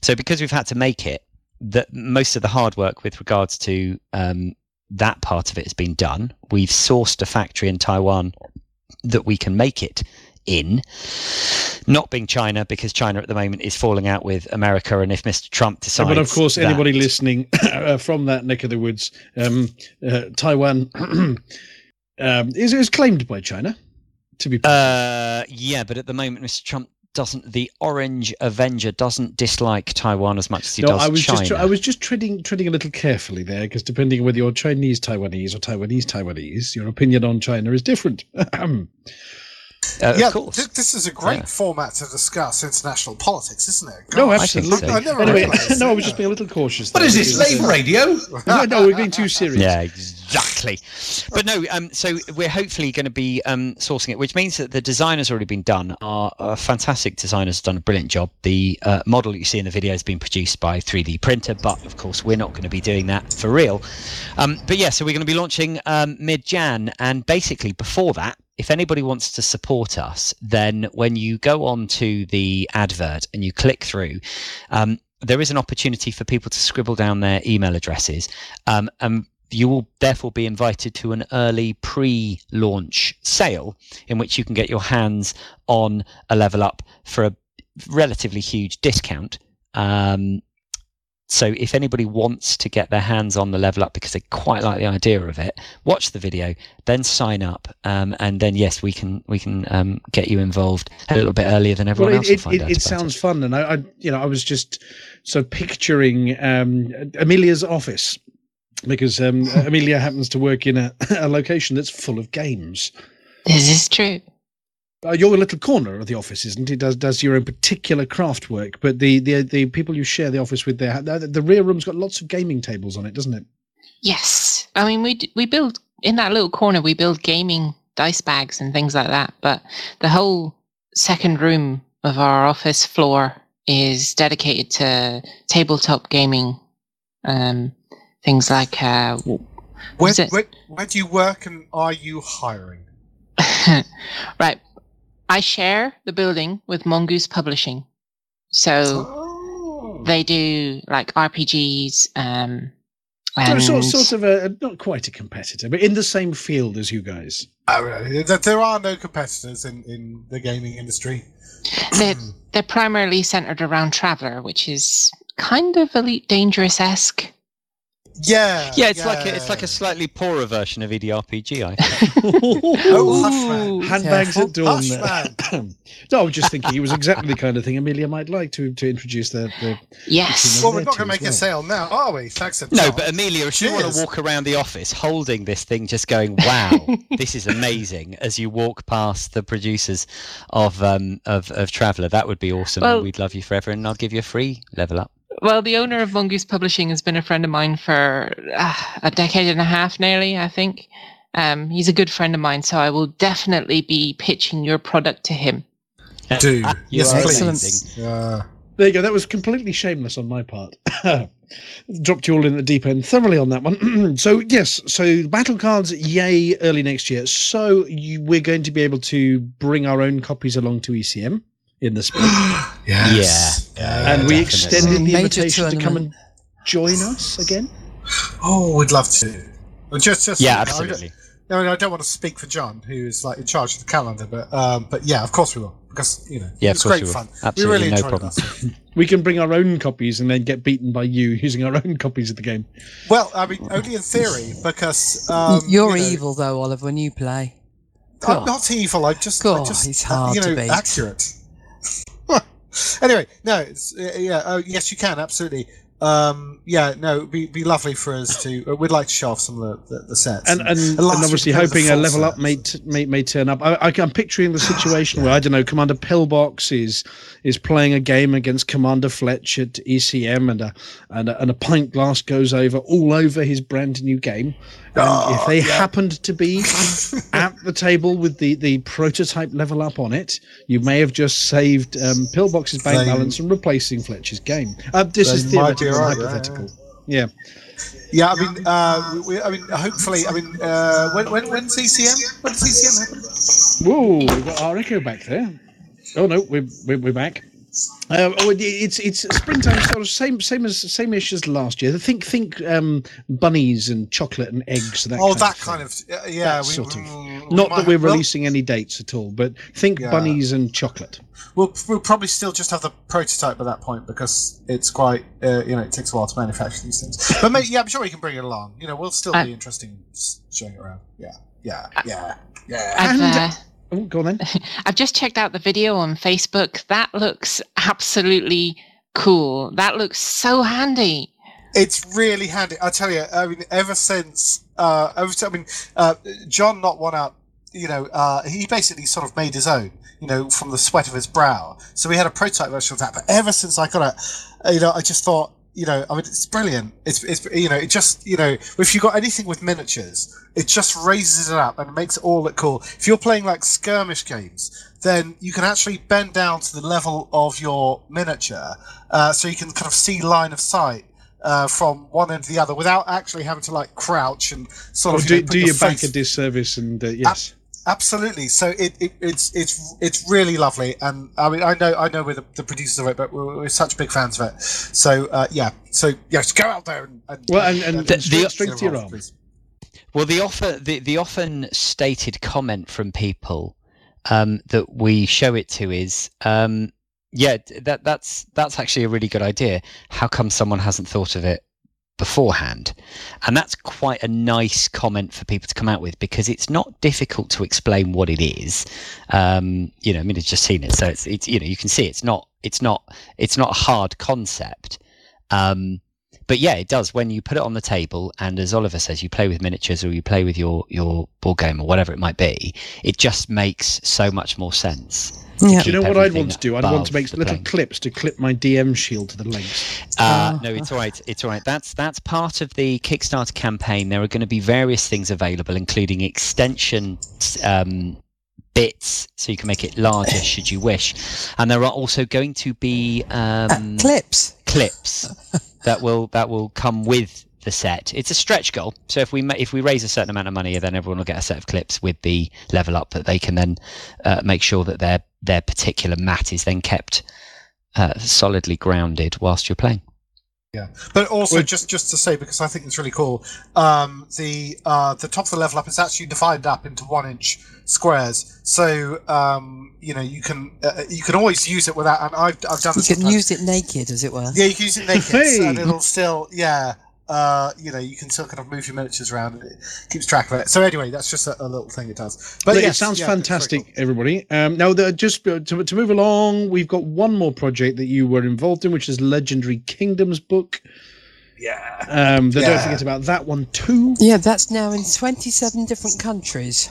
S3: So because we've had to make it, that most of the hard work with regards to um, that part of it has been done. We've sourced a factory in Taiwan that we can make it in, not being China, because China at the moment is falling out with America. And if Mr. Trump decides,
S7: but of course,
S3: that-
S7: anybody listening [coughs] uh, from that neck of the woods, um, uh, Taiwan [coughs] um, is, is claimed by China to be.
S3: Uh, yeah, but at the moment, Mr. Trump doesn't. The Orange Avenger doesn't dislike Taiwan as much as he
S7: no,
S3: does
S7: I was
S3: China.
S7: just I was just treading treading a little carefully there because depending on whether you're Chinese Taiwanese or Taiwanese Taiwanese, your opinion on China is different. [clears throat]
S3: Um, Uh,
S2: yeah,
S3: of course.
S2: th- this is a great
S3: Yeah.
S2: format to discuss international politics, isn't it?
S7: no,
S2: Gosh,
S3: I
S7: absolutely.
S3: so.
S2: I never
S7: Anyway, no, I was just being a little cautious.
S1: What
S7: there
S1: is this,
S7: because,
S1: slave
S7: uh,
S1: radio? [laughs]
S7: no, no, we're being too serious.
S3: Yeah, exactly. But no, um, so we're hopefully going to be um, sourcing it, which means that the design has already been done. Our uh, fantastic designers have done a brilliant job. The uh, model you see in the video has been produced by 3D printer, but of course we're not going to be doing that for real. Um, but yeah, so we're going to be launching um, mid Jan, and basically before that. If anybody wants to support us, then when you go on to the advert and you click through, um, there is an opportunity for people to scribble down their email addresses. Um, and you will therefore be invited to an early pre-launch sale in which you can get your hands on a level up for a relatively huge discount. Um, so if anybody wants to get their hands on the level up because they quite like the idea of it, watch the video, then sign up, um, and then yes, we can we can um, get you involved a little bit earlier than everyone
S7: Well,
S3: else
S7: it,
S3: will
S7: it,
S3: find
S7: it,
S3: out
S7: it
S3: about
S7: sounds fun, and I, I, you know, I was just so picturing um, Amelia's office because um, [laughs] Amelia happens to work in a, [laughs] a location that's full of games.
S5: This is true.
S7: Uh, your little corner of the office, isn't it? Does does your own particular craft work, but the, the the people you share the office with, there, the, the rear room's got lots of gaming tables on it, doesn't it?
S5: Yes. I mean, we we build in that little corner. We build gaming dice bags and things like that. But the whole second room of our office floor is dedicated to tabletop gaming. Um, things like uh, w-
S2: Where,
S5: is it-
S2: where, where do you work and are you hiring? [laughs]
S5: right. I share the building with Mongoose Publishing, so
S2: Oh.
S5: they do like RPGs. Um,
S7: So
S5: and
S7: sort, sort of a not quite a competitor, but in the same field as you guys.
S2: Oh, really? That there are no competitors in, in the gaming industry.
S5: they're, they're primarily centered around Traveller, which is kind of Elite Dangerous esque.
S2: Yeah.
S3: Yeah, it's like a, it's like a slightly poorer version of EDRPG. I think. [laughs]
S2: Oh, hush.
S7: Handbags
S4: Careful.
S7: at dawn. No, I was just thinking it was exactly the kind of thing Amelia might like to to introduce the. the
S5: Yes.
S2: Well, we're not going to
S7: as
S2: make a sale now, are we? Thanks a
S3: No, but Amelia, if you want to walk around the office holding this thing, just going, [laughs] "Wow, this is amazing!" as you walk past the producers of um of of Traveller, that would be awesome.
S5: Well-
S3: and we'd love you forever, and I'll give you a free level up.
S5: Well, the owner of Mongoose Publishing has been a friend of mine for uh, a decade and a half, nearly, I think. Um, he's a good friend of mine, so I will definitely be pitching your product to him.
S2: Do.
S3: You
S2: yes, please.
S3: amazing.
S2: Yeah.
S7: There you go. That was completely shameless on my part. [laughs] Dropped you all in the deep end thoroughly on that one. [clears throat] so yes, so battle cards, yay, early next year. So you, we're going to be able to bring our own copies along to ECM in the spring, [gasps]
S2: yes.
S3: Yeah.
S7: and we
S3: definitely.
S7: extended the invitation to come and join us again.
S2: Oh, we'd love to. Well, Just, just
S3: Yeah,
S2: I-
S3: absolutely.
S2: I, mean, I don't want to speak for John, who is like in charge of the calendar, but um, but yeah, of course we will because you know
S3: Yeah, of
S2: it's great
S3: we
S2: fun.
S3: Absolutely,
S2: we really
S3: no
S2: enjoyed
S3: problem.
S2: that. [laughs]
S7: We can bring our own copies and then get beaten by you using our own copies of the game.
S2: Well, I mean, only in theory because um,
S4: You're
S2: you know,
S4: evil though, Oliver, when you play.
S2: I'm
S4: God.
S2: not evil. I just, I
S4: God,
S2: just,
S4: he's
S2: uh,
S4: hard
S2: you know,
S4: to beat.
S2: accurate. [laughs] anyway, no, it's, uh, yeah, oh, yes, you can absolutely. Um, yeah, no, it'd be, be lovely for us to. Uh, we'd like to show off some of the, the, the sets.
S7: and and, and
S2: last
S7: obviously
S2: week we had the
S7: hoping a level up
S2: set.
S7: may, t- may may turn up. I, I'm picturing the [laughs] situation where I don't know Commander Pillbox is is playing a game against Commander Fletch at ECM, and a and a, and a pint glass goes over all over his brand new game. And
S2: Oh,
S7: if they
S2: yeah.
S7: happened to be [laughs] at the table with the the prototype level up on it, you may have just saved um, Pillbox's bank
S2: They-
S7: balance and replacing Fletcher's game. Uh, this is theoretical, and
S2: right,
S7: hypothetical. Yeah.
S2: Yeah, I mean, uh, we, we- I mean, hopefully, I mean, uh, when, when, when's ECM? When ECM happen?
S7: Whoa, we've got our echo back there. Oh no, we're we're, we're back. Uh, oh, it's it's springtime, sort of same same as same ish as last year. Think think um, bunnies and chocolate and eggs. That
S2: oh,
S7: kind
S2: that
S7: of
S2: kind
S7: thing.
S2: of uh, yeah.
S7: That
S2: we,
S7: sort of-
S2: we
S7: Not that we're releasing any dates at all, but think
S2: Yeah.
S7: bunnies and chocolate.
S2: We'll, we'll probably still just have the prototype at that point because it's quite uh, you know it takes a while to manufacture these things. But mate, yeah, I'm sure we can bring it along. You know, we'll still
S5: Uh,
S2: be interesting s- showing it around. Yeah, yeah, yeah, yeah.
S5: I've,
S7: And-
S5: uh,
S7: Oh, go on then. [laughs]
S5: I've just checked out the video on Facebook. That looks absolutely cool. That looks so handy.
S2: It's really handy. I tell you, I mean, ever since, uh, ever since, I mean, uh, John not one out, you know, uh, he basically sort of made his own, you know, from the sweat of his brow. So we had a prototype version of that. But ever since I got it, uh, you know, I just thought, you know, I mean, it's brilliant. It's, it's, you know, it just, you know, if you've got anything with miniatures, it just raises it up and makes it all look cool. If you're playing like skirmish games, then you can actually bend down to the level of your miniature, uh, so you can kind of see line of sight uh, from one end to the other without actually having to like crouch and sort
S7: Or
S2: of you
S7: do,
S2: know, put
S7: do
S2: your
S7: your back a disservice and uh, yes.
S2: Absolutely. So it, it it's it's it's really lovely, and I mean I know I know we're the, the producers of it, but we're, we're such big fans of it. So uh, yeah, so yeah, just go out there and, and
S7: Well, and, and
S3: The-
S7: strength,
S3: the-
S7: strength to your
S2: Involved,
S7: arm.
S3: Well, the offer, the, the often stated comment from people um, that we show it to is, um, yeah, that that's that's actually a really good idea. How come someone hasn't thought of it beforehand? And that's quite a nice comment for people to come out with because it's not difficult to explain what it is. Um, you know, I mean, it's just seen it, so it's it's you know you can see it's not it's not it's not a hard concept. Um, but yeah, it does when you put it on the table, and as Oliver says, you play with miniatures or you play with your your board game or whatever it might be. It just makes so much more sense.
S4: Yeah.
S7: Do you know what I'd want to do? I'd want to make little
S3: plane.
S7: clips to clip my DM shield to the legs.
S3: Uh,
S4: Ah.
S3: no, it's all right. It's all right. That's that's part of the Kickstarter campaign. There are going to be various things available, including extension um, bits, so you can make it larger [laughs] should you wish. And there are also going to be
S4: Uh,
S3: um,
S4: clips.
S3: clips [laughs] that will that will come with the set. It's a stretch goal. So if we if we raise a certain amount of money, then everyone will get a set of clips with the level up that they can then uh, make sure that their their particular mat is then kept uh, solidly grounded whilst you're playing.
S2: Yeah, but also
S7: Well-
S2: just just to say because I think it's really cool. Um, the uh, the top of the level up is actually divided up into one inch squares, so um, you know you can uh, you can always use it without. And I've I've done
S4: You
S2: this.
S4: can
S2: sometimes.
S4: use it naked, as it were.
S2: Yeah, you can use it naked, and it'll still yeah. Uh, you know, you can still kind of move your miniatures around, and it keeps track of it. So anyway, that's just a, a little thing it does. But
S7: Look,
S2: yes,
S7: it sounds
S2: yeah,
S7: fantastic,
S2: cool.
S7: everybody. Um, now, the, just uh, to, to move along, we've got one more project that you were involved in, which is Legendary Kingdoms book.
S2: Yeah.
S7: Um, but don't forget about that one too.
S4: Yeah, that's now in 27 different countries.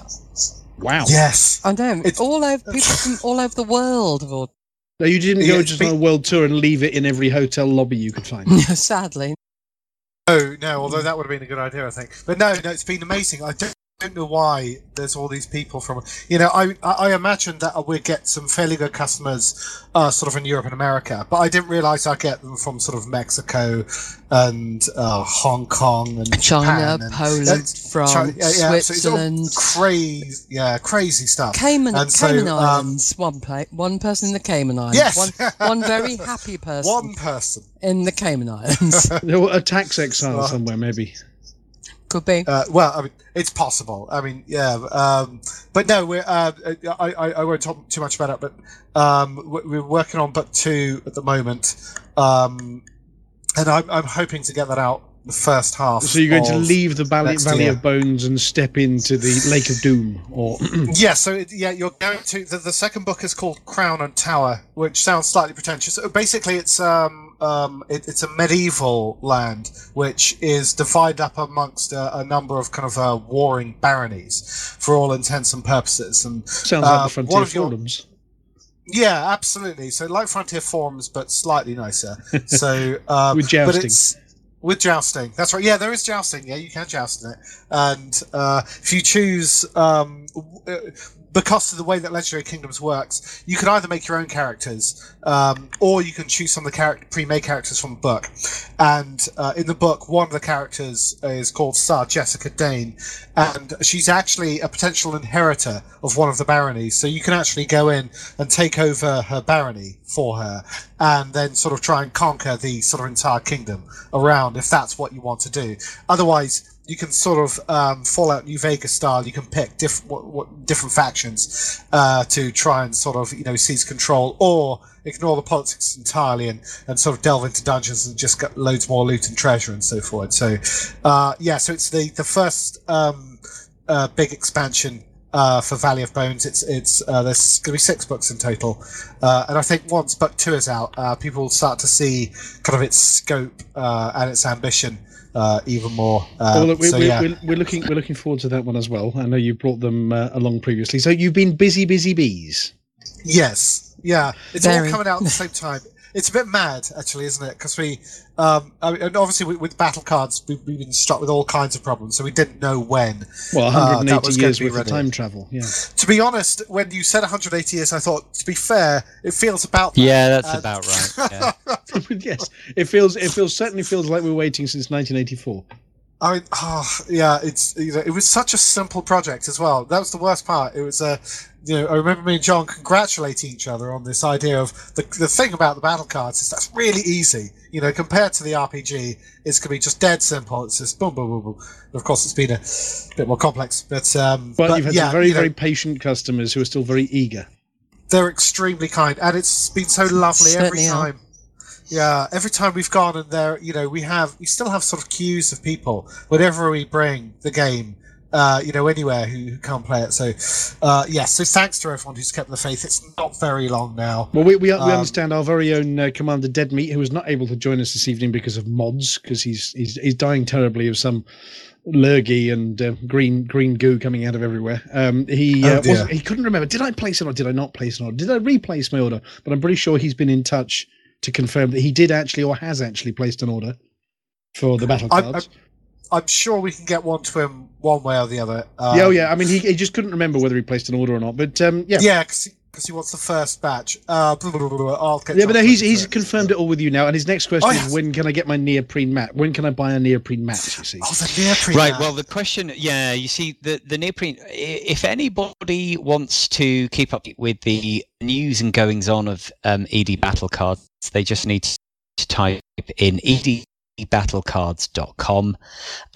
S7: Wow.
S2: Yes.
S4: I know.
S2: It's-
S4: all over people from all over the world. Have all,
S7: No, you didn't go
S2: it's
S7: just
S2: been-
S7: on a world tour and leave it in every hotel lobby you could find. [laughs]
S4: sadly.
S2: No, no. Although that would have been a good idea, I think. But no, no. It's been amazing. I don't, don't know why there's all these people from. You know, I I I imagine that we'll get some fairly good customers, uh, sort of in Europe and America. But I didn't realise I'd get them from sort of Mexico and uh, Hong Kong and
S4: China,
S2: Japan and,
S4: Poland,
S2: uh,
S4: France,
S2: China- yeah, yeah, so
S4: Switzerland,
S2: crazy, yeah, crazy stuff.
S4: Cayman,
S2: And so,
S4: Cayman
S2: um,
S4: Islands. One play, one person in the Cayman Islands.
S2: Yes!
S4: One, one very happy [laughs] person
S2: One person.
S4: in the Cayman Islands. [laughs]
S7: No, a tax exile
S2: Well-
S7: somewhere, maybe.
S4: Could be.
S2: Uh, well, I mean, it's possible. I mean, yeah, um, but no, we're. Uh, I, I, I won't talk too much about it, but um, we- we're working on but two at the moment, um, and I'm, I'm hoping to get that out the first half.
S7: So you're going to leave the Valley, Valley
S2: year.
S7: of Bones and step into the Lake of Doom, or [clears throat]
S2: Yeah, so it, yeah, you're going to the, the second book is called Crown and Tower, which sounds slightly pretentious. Uh, Basically, it's um um it, it's a medieval land which is divided up amongst a, a number of kind of uh, warring baronies for all intents and purposes, and
S7: sounds
S2: Uh,
S7: like the Frontier Forums.
S2: yeah, absolutely. So like Frontier Forms, but slightly nicer. [laughs] So um,
S7: With
S2: but
S7: jousting.
S2: it's with jousting. That's right. Yeah, there is jousting. Yeah, you can joust in it. And uh, if you choose, um, uh, because of the way that Legendary Kingdoms works, you can either make your own characters, um, or you can choose some of the character, pre-made characters from the book. And uh, in the book, one of the characters is called Sir Jessica Dane, and she's actually a potential inheritor of one of the baronies. So you can actually go in and take over her barony for her, and then sort of try and conquer the sort of entire kingdom around if that's what you want to do. Otherwise, you can sort of um, Fallout New Vegas style. You can pick different what, what, different factions uh, to try and sort of you know seize control, or ignore the politics entirely and, and sort of delve into dungeons and just get loads more loot and treasure and so forth. So uh, yeah, so it's the the first um, uh, big expansion uh, for Valley of Bones. It's it's uh, there's going to be six books in total, uh, and I think once book two is out, people will start to see kind of its scope and its ambition uh, even more. Uh,
S7: well, look, we're,
S2: so, yeah.
S7: we're, we're looking we're looking forward to that one as well. I know you brought them uh, along previously, so you've been busy, busy bees.
S2: Yes, yeah, it's
S4: Very.
S2: all coming out at the [laughs] same time. It's a bit mad, actually, isn't it? Because we, um, I mean, and obviously with, with battle cards, we've, we've been struck with all kinds of problems, so we didn't know when.
S7: Well,
S2: uh,
S7: 180
S2: that was
S7: years
S2: to be
S7: worth of
S2: ready.
S7: time travel. Yeah.
S2: To be honest, when you said 180 years, I thought, to be fair, it feels about that.
S3: Yeah, that's
S2: Uh,
S3: about right. Yeah. [laughs]
S7: yes, it feels it feels certainly feels like we're waiting since 1984.
S2: I mean, oh, yeah, it's you know, it was such a simple project as well. That was the worst part. It was a, you know, I remember me and John congratulating each other on this idea of the the thing about the battle cards is that's really easy. You know, compared to the RPG, it's gonna be just dead simple. It's just boom, boom, boom, boom. And of course, it's been a bit more complex, but um,
S7: But, you've had
S2: yeah,
S7: some very
S2: you know,
S7: very patient customers who are still very eager.
S2: they're extremely kind, and it's been so lovely every
S4: time. are.
S2: Yeah, every time we've gone and there, you know, we have we still have sort of queues of people whenever we bring the game, uh, you know, anywhere who, who can't play it. So, uh, yes, so thanks to everyone who's kept the faith. It's not very long now.
S7: Well, we, we, we
S2: Um,
S7: understand our very own uh, Commander Deadmeat, who was not able to join us this evening because of mods, because he's, he's he's dying terribly of some lurgy and uh, green green goo coming out of everywhere. Um, he
S2: Oh,
S7: uh, wasn't, he couldn't remember. Did I place it or did I not place an order? Did I replace my order? But I'm pretty sure he's been in touch to confirm that he did actually or has actually placed an order for the battle
S2: I-
S7: cards.
S2: I'm sure we can get one to him one way or the other. Um,
S7: yeah, oh yeah. I mean, he, he just couldn't remember whether he placed an order or not. But um, yeah,
S2: yeah, because he, wants the first batch. Uh, blah, blah, blah, blah, blah. I'll get
S7: Yeah, but no, he's he's
S2: it.
S7: confirmed it all with you now. And his next question
S2: Oh,
S7: is,
S2: yes.
S7: when can I get my neoprene mat? When can I buy a neoprene mat? You see.
S2: Oh, the neoprene.
S3: Right.
S2: man.
S3: Well, the question, yeah, you see, the the neoprene. If anybody wants to keep up with the news and goings on of um, ED battle cards, they just need to type in edbattlecards.com,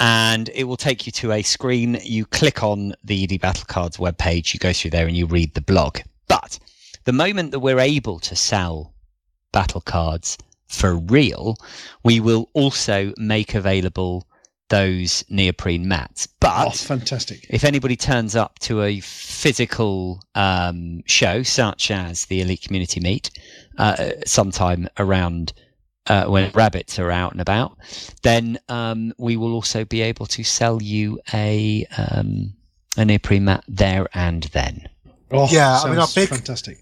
S3: and it will take you to a screen. You click on the ED battle cards webpage, you go through there, and you read the blog. But the moment that we're able to sell battle cards for real, we will also make available those neoprene mats. But
S7: Oh, fantastic!
S3: if anybody turns up to a physical um, show, such as the Elite Community Meet, uh, sometime around uh, when rabbits are out and about, then um, we will also be able to sell you a um, a neoprene mat there and then.
S7: Oh,
S2: Yeah, I mean, our big-
S7: fantastic.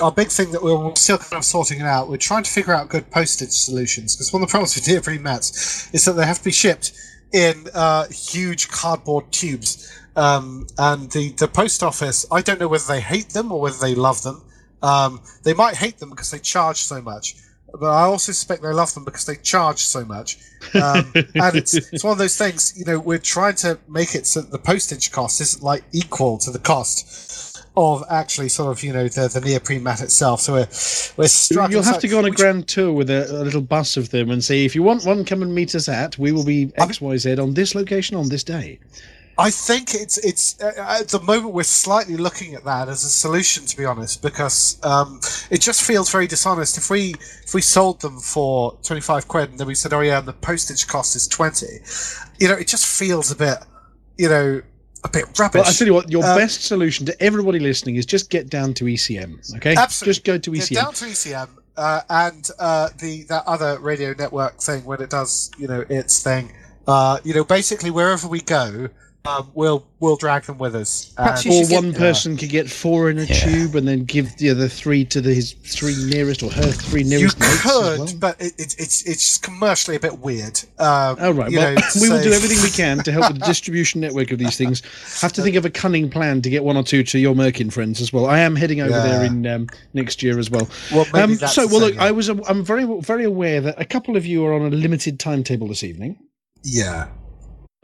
S2: our big thing that we're still kind of sorting it out. We're trying to figure out good postage solutions because one of the problems with neoprene mats is that they have to be shipped in uh, huge cardboard tubes. Um, and the, the post office, I don't know whether they hate them or whether they love them. Um, they might hate them because they charge so much, but I also suspect they love them because they charge so much. Um, [laughs] and it's it's one of those things. You know, we're trying to make it so that the postage cost isn't like equal to the cost of actually sort of you know the the neoprene mat itself. So we're we're struggling.
S7: You'll have to go on a grand tour with a, a little bus of them and say, if you want one, come and meet us at. We will be X, Y, Z on this location on this day.
S2: I think it's it's uh, at the moment we're slightly looking at that as a solution, to be honest, because um, it just feels very dishonest. If we if we sold them for twenty five quid and then we said, oh yeah, and the postage cost is twenty, you know, it just feels a bit, you know, a bit rubbish.
S7: Well, I tell you what, your
S2: Um,
S7: best solution to everybody listening is just get down to ECM. Okay,
S2: Absolutely.
S7: just go to ECM.
S2: down to ECM uh, and uh, the that other radio network thing when it does you know its thing. Uh, you know, basically wherever we go, um, we'll we'll drag them with us.
S5: Perhaps
S2: And-
S7: Or
S5: should get-
S7: one person could get four in a
S3: Yeah.
S7: tube and then give the other three to the, his three nearest or her three
S2: you
S7: nearest mates as
S2: could,
S7: well.
S2: but it, it, it's it's commercially a bit weird. Um,
S7: Oh, right.
S2: you
S7: Well,
S2: know,
S7: we will do everything we can to help with the [laughs] distribution network of these things. Have to think of a cunning plan to get one or two to your Merkin friends as well. I am heading over there in um, next year as well.
S2: Well, maybe
S7: Um,
S2: that's
S7: so, well, look. I was I'm very very aware that a couple of you are on a limited timetable this evening.
S2: yeah.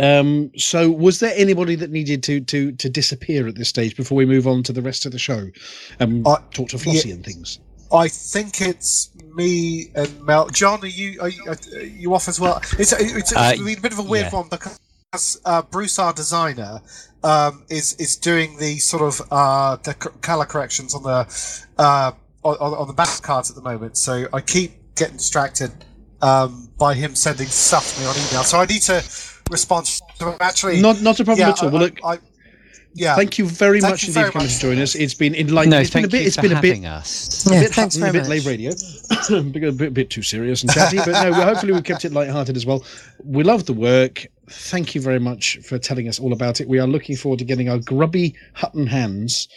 S7: Um, so, was there anybody that needed to to to disappear at this stage before we move on to the rest of the show and
S2: Uh,
S7: talk to Flossie and things?
S2: I think it's me and Mel. John, are you are you, are you off as well? It's a, it's a,
S3: Uh,
S2: I a bit of a weird
S3: yeah.
S2: one because uh, Bruce, our designer, um, is is doing the sort of uh, the color corrections on the uh, on, on on the back cards at the moment. So I keep getting distracted um, by him sending stuff to me on email. So I need to respond to him. Actually,
S7: Not not a problem
S2: yeah,
S7: at all.
S2: I,
S7: well, look,
S2: I, I- yeah.
S7: thank you very
S2: Thank
S7: much
S2: you
S7: indeed
S2: very
S7: for coming
S2: much.
S7: to join us. It's been enlightening.
S3: No,
S7: it's been
S3: thank
S7: a bit.
S3: you
S7: It's
S3: for
S7: been a bit.
S3: having us.
S7: a
S4: Yeah,
S7: bit
S4: thanks
S7: hot and
S4: very
S7: a bit
S4: much.
S7: late radio, [coughs] a bit, bit too serious and chatty, but no, well, hopefully we've kept it light-hearted as well. We love the work. Thank you very much for telling us all about it. We are looking forward to getting our grubby Hutton hands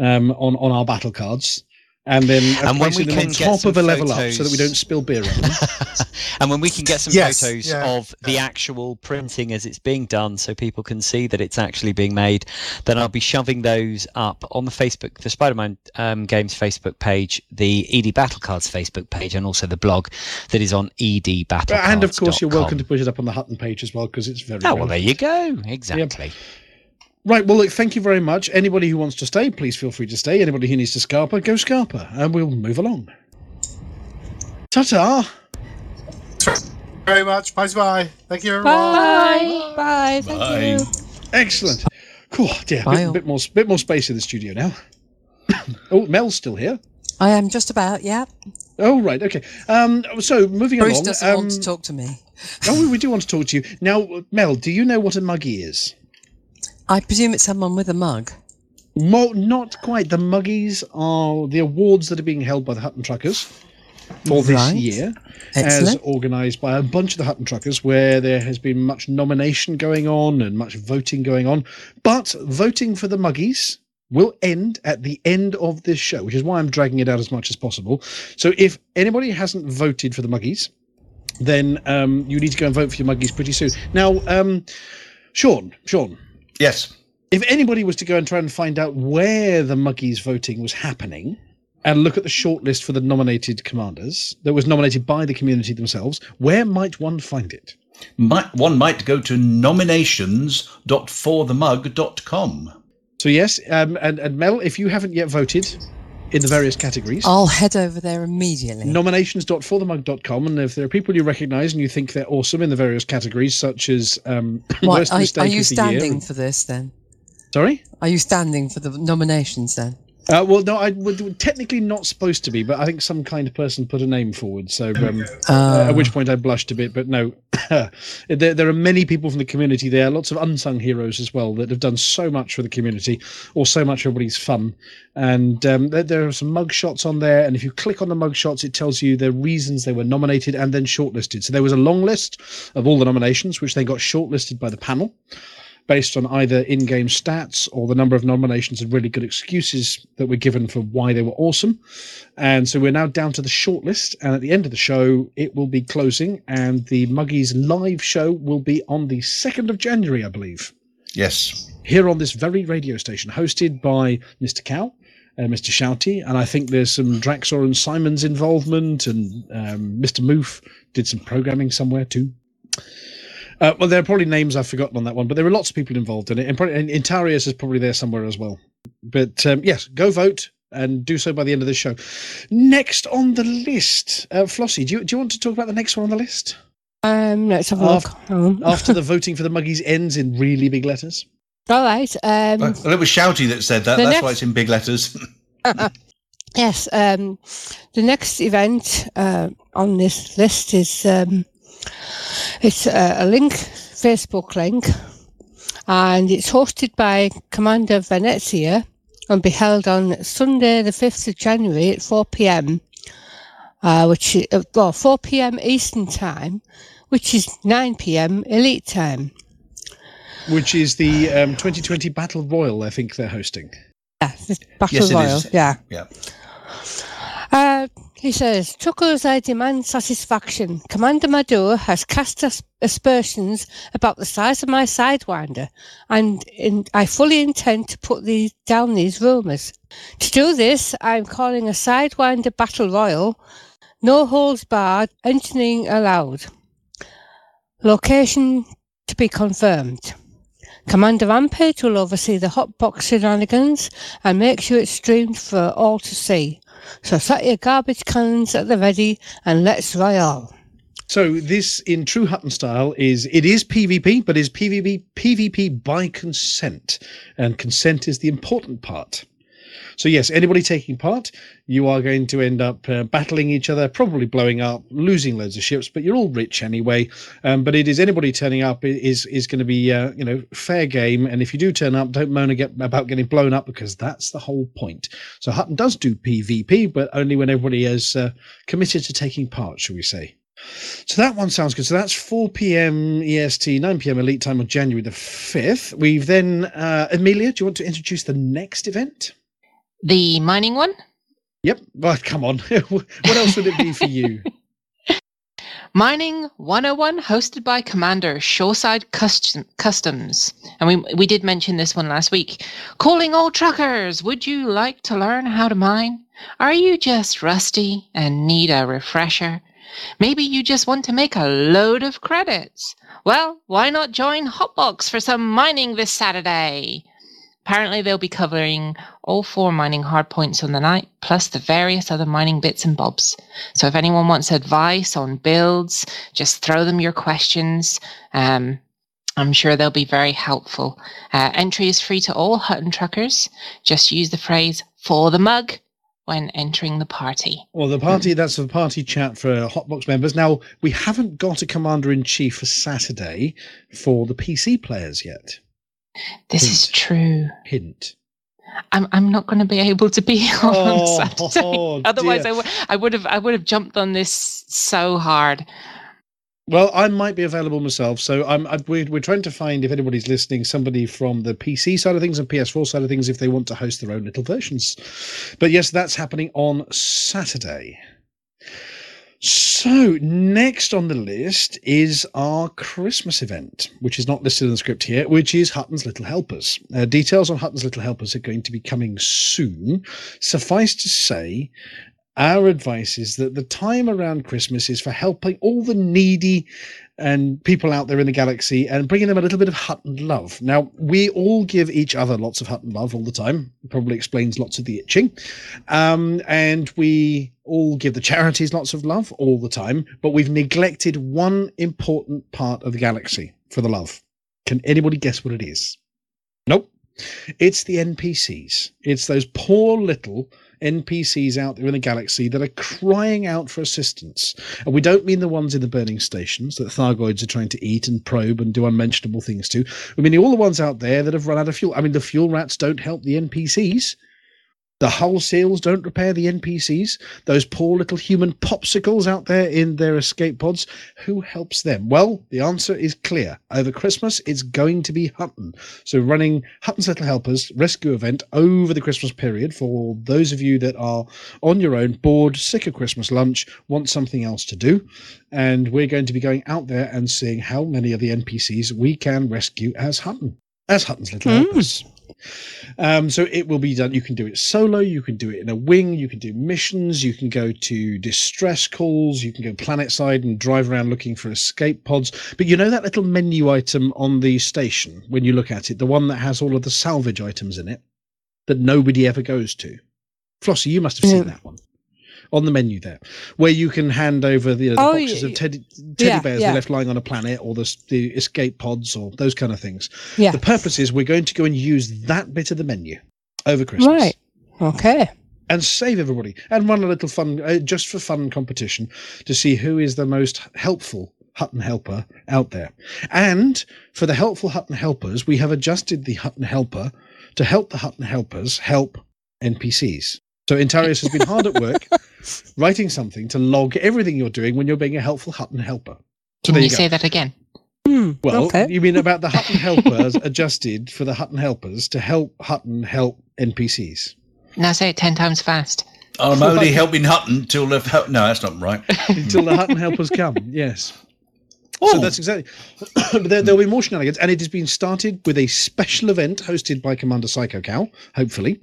S7: um, on on our battle cards, and then
S3: And when
S7: placing
S3: we
S7: them on
S3: can get
S7: top
S3: some
S7: of a level up so that we don't spill beer on them. [laughs]
S3: and when we can get some
S2: Yes,
S3: photos
S2: yeah.
S3: of the actual printing as it's being done so people can see that it's actually being made then i'll be shoving those up on the facebook the Spidermind um, games facebook page the ed battle cards facebook page and also the blog that is on edbattle
S7: and of course, you're welcome to put it up on the Hutton page as well because it's very.
S3: oh well
S7: relevant.
S3: there you go exactly
S7: Right, well, look, thank you very much. Anybody who wants to stay, please feel free to stay. Anybody who needs to Scarpa, go Scarpa, and we'll move along. Ta-ta!
S2: very much. Bye bye. Thank you, everyone.
S6: Bye. Bye. Thank
S1: Bye.
S6: you.
S7: Excellent. Cool. Dear,
S4: Bye
S7: bit, bit more, bit more space in the studio now. [coughs] oh, Mel's still here.
S4: I am just about, yeah.
S7: Oh, right. Okay. Um. So moving
S4: Bruce
S7: along.
S4: doesn't
S7: um,
S4: want to talk to me.
S7: oh, we- we do want to talk to you now, Mel. Do you know what a muggy is?
S4: I presume it's someone with a mug.
S7: Mo- not quite. The Muggies are the awards that are being held by the Hutton Truckers for this
S4: Right.
S7: year, as organised by a bunch of the Hutton Truckers, where there has been much nomination going on and much voting going on. But voting for the Muggies will end at the end of this show, which is why I'm dragging it out as much as possible. So if anybody hasn't voted for the Muggies, then um, you need to go and vote for your Muggies pretty soon. Now, um, Sean, Sean,
S1: Yes.
S7: if anybody was to go and try and find out where the Muggies voting was happening and look at the shortlist for the nominated commanders that was nominated by the community themselves, where might one find it?
S1: Might, one might go to nominations.forthemug.com.
S7: So yes, um, and, and Mel, if you haven't yet voted in the various categories,
S4: I'll head over there immediately.
S7: nominations.forthemug.com, and if there are people you recognise and you think they're awesome in the various categories, such as um, [clears throat]
S4: Why,
S7: worst
S4: are,
S7: mistake
S4: are you
S7: year,
S4: standing
S7: and-
S4: for this then?
S7: Sorry.
S4: Are you standing for the nominations then?
S7: Uh, well, no, I would technically not supposed to be, but I think some kind of person put a name forward. So, um, uh, at which point I blushed a bit. But no, [coughs] there, there are many people from the community there, lots of unsung heroes as well that have done so much for the community, or so much for everybody's fun. And um, there, there are some mug shots on there, and if you click on the mug shots, it tells you the reasons they were nominated and then shortlisted. So there was a long list of all the nominations, which then got shortlisted by the panel based on either in-game stats or the number of nominations and really good excuses that were given for why they were awesome. And so we're now down to the shortlist, and at the end of the show, it will be closing, and the Muggies live show will be on the second of January, I believe,
S1: Yes.
S7: here on this very radio station, hosted by Mr. Cow. Uh, Mr. Shouty, and I think there's some Draxor and Simon's involvement, and um, Mr. Moof did some programming somewhere too. Uh, well, there are probably names I've forgotten on that one, but there are lots of people involved in it, and, probably, and Intarius is probably there somewhere as well. But um, yes, go vote and do so by the end of the show. Next on the list, uh, Flossie, do you, do you want to talk about the next one on the list
S6: Um, let's have a look. Um,
S7: after the [laughs] voting for the Muggies ends in really big letters?
S6: all right. Um,
S1: Well, it was Shouty that said that. That's
S6: next-
S1: why it's in big letters. [laughs] [laughs]
S6: Yes, um, the next event uh, on this list is um, it's a, a link, Facebook link, and it's hosted by Commander Venezia and be held on Sunday, the fifth of January at four pm, uh, which is, uh, well four pm Eastern time, which is nine pm Elite time.
S7: which is the um, 2020 Battle Royal. I think they're hosting.
S6: Yeah, the Battle
S1: Yes,
S6: Royal.
S1: is.
S6: Yeah.
S1: Yeah.
S6: Uh, he says, I demand satisfaction. Commander Maduro has cast aspersions about the size of my sidewinder, and in, I fully intend to put these, down these rumours. To do this, I'm calling a sidewinder battle royal, no holds barred, engineering allowed. Location to be confirmed. Commander Rampage will oversee the hotbox shenanigans and make sure it's streamed for all to see. So set your garbage cans at the ready and let's royal.
S7: So this, in true Hutton style, is it is PvP, but is PvP PvP by consent, and consent is the important part. So yes, anybody taking part, you are going to end up uh, battling each other, probably blowing up, losing loads of ships, but you're all rich anyway. Um, but it is anybody turning up is is going to be uh, you know fair game, and if you do turn up, don't moan ag- about getting blown up because that's the whole point. So Hutton does do PvP, but only when everybody is uh, committed to taking part, shall we say? So that one sounds good. So that's 4 p.m. EST, 9 p.m. Elite Time on January the 5th. We've then, uh, Amelia, do you want to introduce the next event?
S5: The mining one?
S7: Yep. Well, come on. [laughs] what else would it be for you? [laughs]
S5: Mining 101, hosted by Commander Shoreside Custom- Customs. And we, we did mention this one last week. Calling all truckers, would you like to learn how to mine? Are you just rusty and need a refresher? Maybe you just want to make a load of credits. Well, why not join Hotbox for some mining this Saturday? Apparently, they'll be covering all four mining hardpoints on the night, plus the various other mining bits and bobs. So if anyone wants advice on builds, just throw them your questions. Um, I'm sure they'll be very helpful. Uh, entry is free to all Hutton truckers. Just use the phrase for the mug when entering the party.
S7: Well, the party, that's the party chat for Hotbox members. Now, we haven't got a commander in chief for Saturday for the PC players yet.
S5: This is true.
S7: Hint.
S5: I'm I'm not going to be able to be [laughs] on
S7: Oh,
S5: Saturday. [laughs]
S7: oh,
S5: Otherwise. I would I would have I would have jumped on this so hard.
S7: Well, I might be available myself, so I'm, i we're, we're trying to find if anybody's listening, somebody from the PC side of things and PS4 side of things, if they want to host their own little versions. But yes, that's happening on Saturday. So next on the list is our Christmas event, which is not listed in the script here, which is Hutton's Little Helpers. Uh, details on Hutton's Little Helpers are going to be coming soon. Suffice to say, our advice is that the time around Christmas is for helping all the needy and people out there in the galaxy and bringing them a little bit of Hutton love. Now, we all give each other lots of Hutton love all the time. Probably explains lots of the itching. Um, and we all give the charities lots of love all the time, but we've neglected one important part of the galaxy for the love. Can anybody guess what it is? Nope. It's the NPCs. It's those poor little NPCs out there in the galaxy that are crying out for assistance. And we don't mean the ones in the burning stations that Thargoids are trying to eat and probe and do unmentionable things to. We mean all the ones out there that have run out of fuel. I mean, the fuel rats don't help the NPCs. The hull seals don't repair the NPCs. Those poor little human popsicles out there in their escape pods, who helps them? Well, the answer is clear. Over Christmas, it's going to be Hutton. So, running Hutton's Little Helpers rescue event over the Christmas period for those of you that are on your own, bored, sick of Christmas lunch, want something else to do. And we're going to be going out there and seeing how many of the NPCs we can rescue as Hutton, as Hutton's Little
S6: Mm.
S7: Helpers. Um, so it will be done. You can do it solo. You can do it in a wing. You can do missions. You can go to distress calls. You can go planet side and drive around looking for escape pods. But you know that little menu item on the station when you look at it, the one that has all of the salvage items in it that nobody ever goes to. Flossie, you must have seen
S6: Yeah.
S7: that one on the menu there, where you can hand over the, the
S6: Oh,
S7: boxes of teddy, teddy
S6: yeah,
S7: bears
S6: yeah.
S7: left lying on a planet, or the, the escape pods, or those kind of things.
S6: Yeah.
S7: The purpose is we're going to go and use that bit of the menu over Christmas.
S6: Right. Okay.
S7: And save everybody and run a little fun, uh, just for fun competition to see who is the most helpful Hutton helper out there. And for the helpful Hutton helpers, we have adjusted the Hutton helper to help the Hutton helpers help NPCs. So Intarius has been hard at work [laughs] writing something to log everything you're doing when you're being a helpful Hutton helper. So
S5: Can
S7: there
S5: you
S7: you
S5: say that again?
S6: Hmm,
S7: Well,
S6: okay.
S7: you mean about the Hutton [laughs] helpers adjusted for the Hutton helpers to help Hutton help NPCs?
S5: Now say it ten times fast.
S1: I'm only helping Hutton till they've. No, that's not right. [laughs]
S7: Until the Hutton [laughs] helpers come, yes.
S1: Oh.
S7: So that's exactly. [clears throat] but there, there'll be more shenanigans, and it has been started with a special event hosted by Commander Psycho Cow. Hopefully,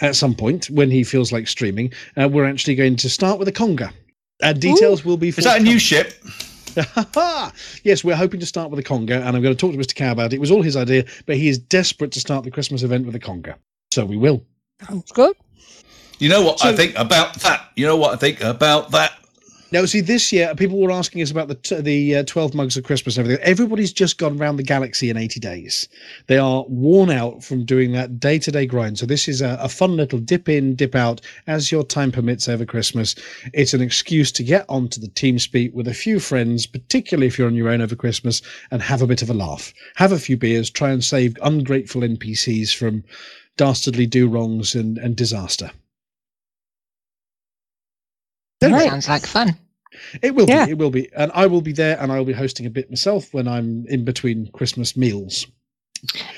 S7: at some point when he feels like streaming, uh, we're actually going to start with a conga, and details will be.
S1: Is that a new ship? [laughs]
S7: yes, we're hoping to start with a conga, and I'm going to talk to Mr. Cow about it. It was all his idea, but he is desperate to start the Christmas event with a conga, so we will.
S6: Sounds good.
S1: You know what I think about that? You know what I think about that?
S7: Now, see, this year people were asking us about the t- the uh, twelve mugs of Christmas and everything. Everybody's just gone around the galaxy in eighty days. They are worn out from doing that day to day grind. So this is a, a fun little dip in, dip out as your time permits over Christmas. It's an excuse to get onto the TeamSpeak with a few friends, particularly if you're on your own over Christmas, and have a bit of a laugh. Have a few beers. Try and save ungrateful NPCs from dastardly do wrongs and, and disaster. Anyway,
S5: Sounds like fun.
S7: it will
S6: Yeah.
S7: be. It will be. And I will be there and I will be hosting a bit myself when I'm in between Christmas meals.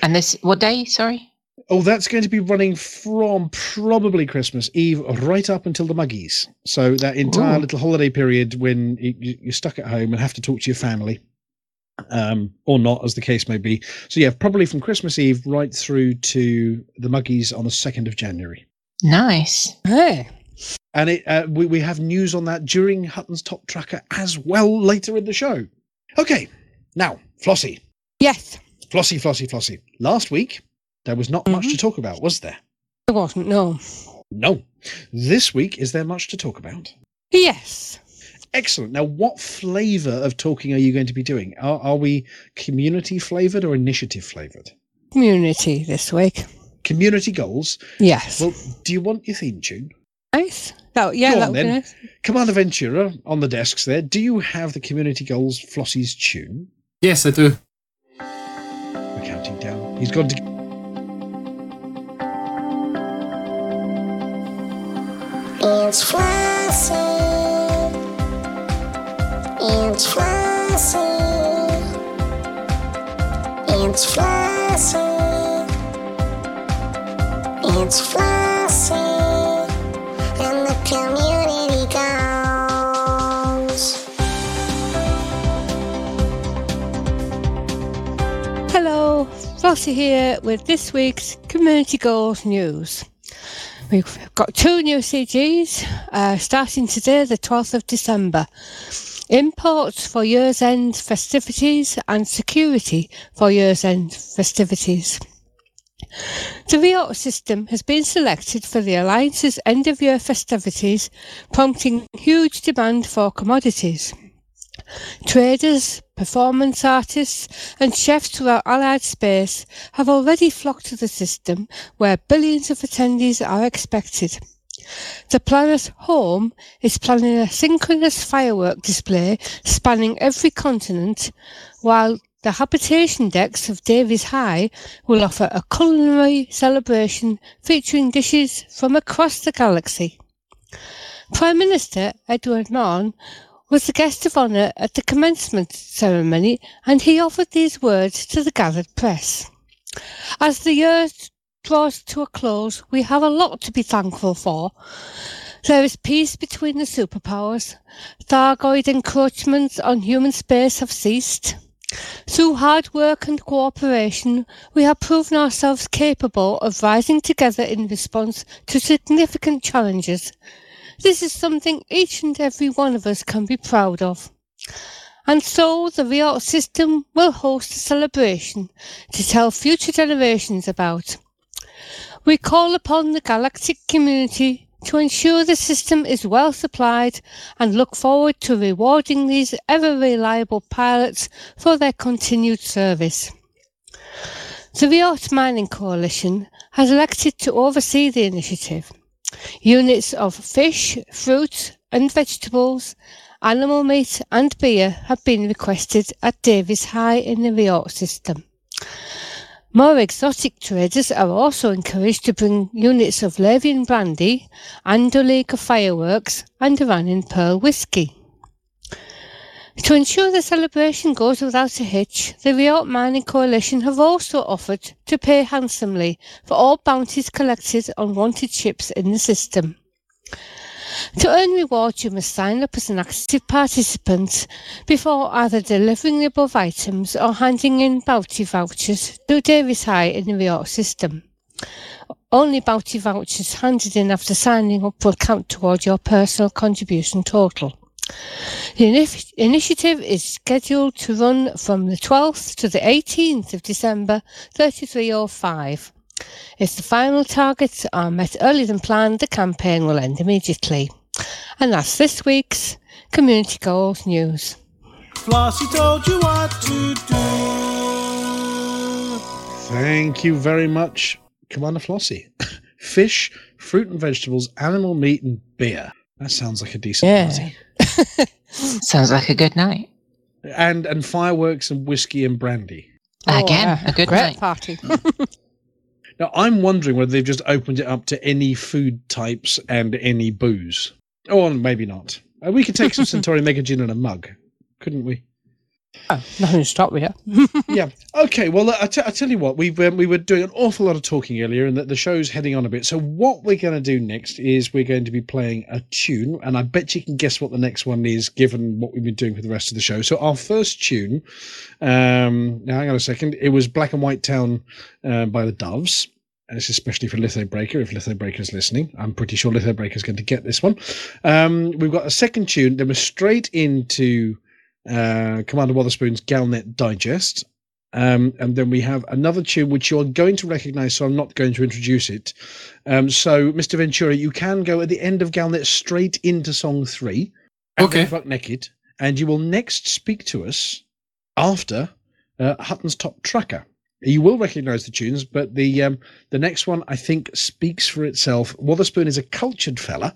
S5: And this what day? Sorry.
S7: Oh, that's going to be running from probably Christmas Eve right up until the Muggies. So that entire
S5: Ooh.
S7: little holiday period when you, you- you're stuck at home and have to talk to your family, um, or not, as the case may be. So yeah, probably from Christmas Eve right through to the Muggies on the second of January.
S5: Nice.
S6: Hey.
S7: And it, uh, we, we have news on that during Hutton's Top Trucker as well later in the show. Okay, now Flossie,
S6: Yes.
S7: Flossie, Flossie, Flossie. Last week there was not much to talk about, was there?
S6: There wasn't, no.
S7: No. This week is there much to talk about?
S6: Yes.
S7: Excellent. Now, what flavour of talking are you going to be doing? Are, are we community flavoured or initiative flavoured?
S6: Community this week.
S7: Community goals.
S6: Yes.
S7: Well, do you want your theme tune?
S6: nice. That, yeah,
S7: Go
S6: that
S7: on then.
S6: nice.
S7: Commander Ventura on the desks there. Do you have the community goals Flossie's tune?
S9: Yes, I do.
S7: We're counting down. He's gone to.
S10: It's Flossie. It's Flossie. It's Flossie. It's Flossie.
S6: Flossie here with this week's Community Goals News. We've got two new CGs uh, starting today, the 12th of December. Imports for year's end festivities and security for year's end festivities. The Rio system has been selected for the Alliance's end of year festivities, prompting huge demand for commodities. Traders, performance artists, and chefs throughout Allied space have already flocked to the system where billions of attendees are expected. The planet Home is planning a synchronous firework display spanning every continent, while the habitation decks of Davies High will offer a culinary celebration featuring dishes from across the galaxy. Prime Minister Edward Mahon was the guest of honour at the commencement ceremony and he offered these words to the gathered press. As the year draws to a close, we have a lot to be thankful for. There is peace between the superpowers. Thargoid encroachments on human space have ceased. Through hard work and cooperation, we have proven ourselves capable of rising together in response to significant challenges. This is something each and every one of us can be proud of. And so the Riot system will host a celebration to tell future generations about. We call upon the galactic community to ensure the system is well supplied and look forward to rewarding these ever reliable pilots for their continued service. The Riot Mining Coalition has elected to oversee the initiative. Units of fish, fruit, and vegetables, animal meat, and beer have been requested at Davis High in the Riot system. More exotic traders are also encouraged to bring units of Lavian brandy, Anduliga fireworks, and Eranin Pearl whiskey. To ensure the celebration goes without a hitch, the Riot Mining Coalition have also offered to pay handsomely for all bounties collected on wanted ships in the system. To earn rewards, you must sign up as an active participant before either delivering the above items or handing in bounty vouchers to Davis High in the Riot system. Only bounty vouchers handed in after signing up will count toward your personal contribution total. The inif- initiative is scheduled to run from the 12th to the 18th of December 3305. If the final targets are met earlier than planned, the campaign will end immediately. And that's this week's Community Goals News.
S9: Flossie told you what to do.
S7: Thank you very much, Commander Flossie. [laughs] Fish, fruit and vegetables, animal meat, and beer. That sounds like a decent
S6: Yeah.
S7: party. [laughs]
S5: Sounds like a good night.
S7: And and fireworks and whiskey and brandy.
S5: Again,
S6: Oh,
S5: a good
S6: great
S5: night.
S6: party. [laughs] [laughs]
S7: Now I'm wondering whether they've just opened it up to any food types and any booze. Or maybe not. Uh, we could take some Centauri Mega Gin in a mug, couldn't we?
S6: Nothing to stop with you. [laughs]
S7: yeah. Okay. Well, I t- I tell you what, we've um, we were doing an awful lot of talking earlier, and that the show's heading on a bit. So what we're going to do next is we're going to be playing a tune, and I bet you can guess what the next one is, given what we've been doing for the rest of the show. So our first tune, um, now hang on a second, it was Black and White Town uh, by the Doves. And it's especially for Litho Breaker, if Litho Breaker's listening. I'm pretty sure Litho Breaker's going to get this one. Um, we've got a second tune, then we're straight into uh, Commander Wotherspoon's Galnet Digest. Um, and then we have another tune which you're going to recognize, so I'm not going to introduce it. Um, so, Mr. Ventura, you can go at the end of Galnet straight into song three.
S9: Okay.
S7: Fuck Naked. And you will next speak to us after uh, Hutton's Top Trucker. You will recognize the tunes, but the um, the next one I think speaks for itself. Wotherspoon is a cultured fella,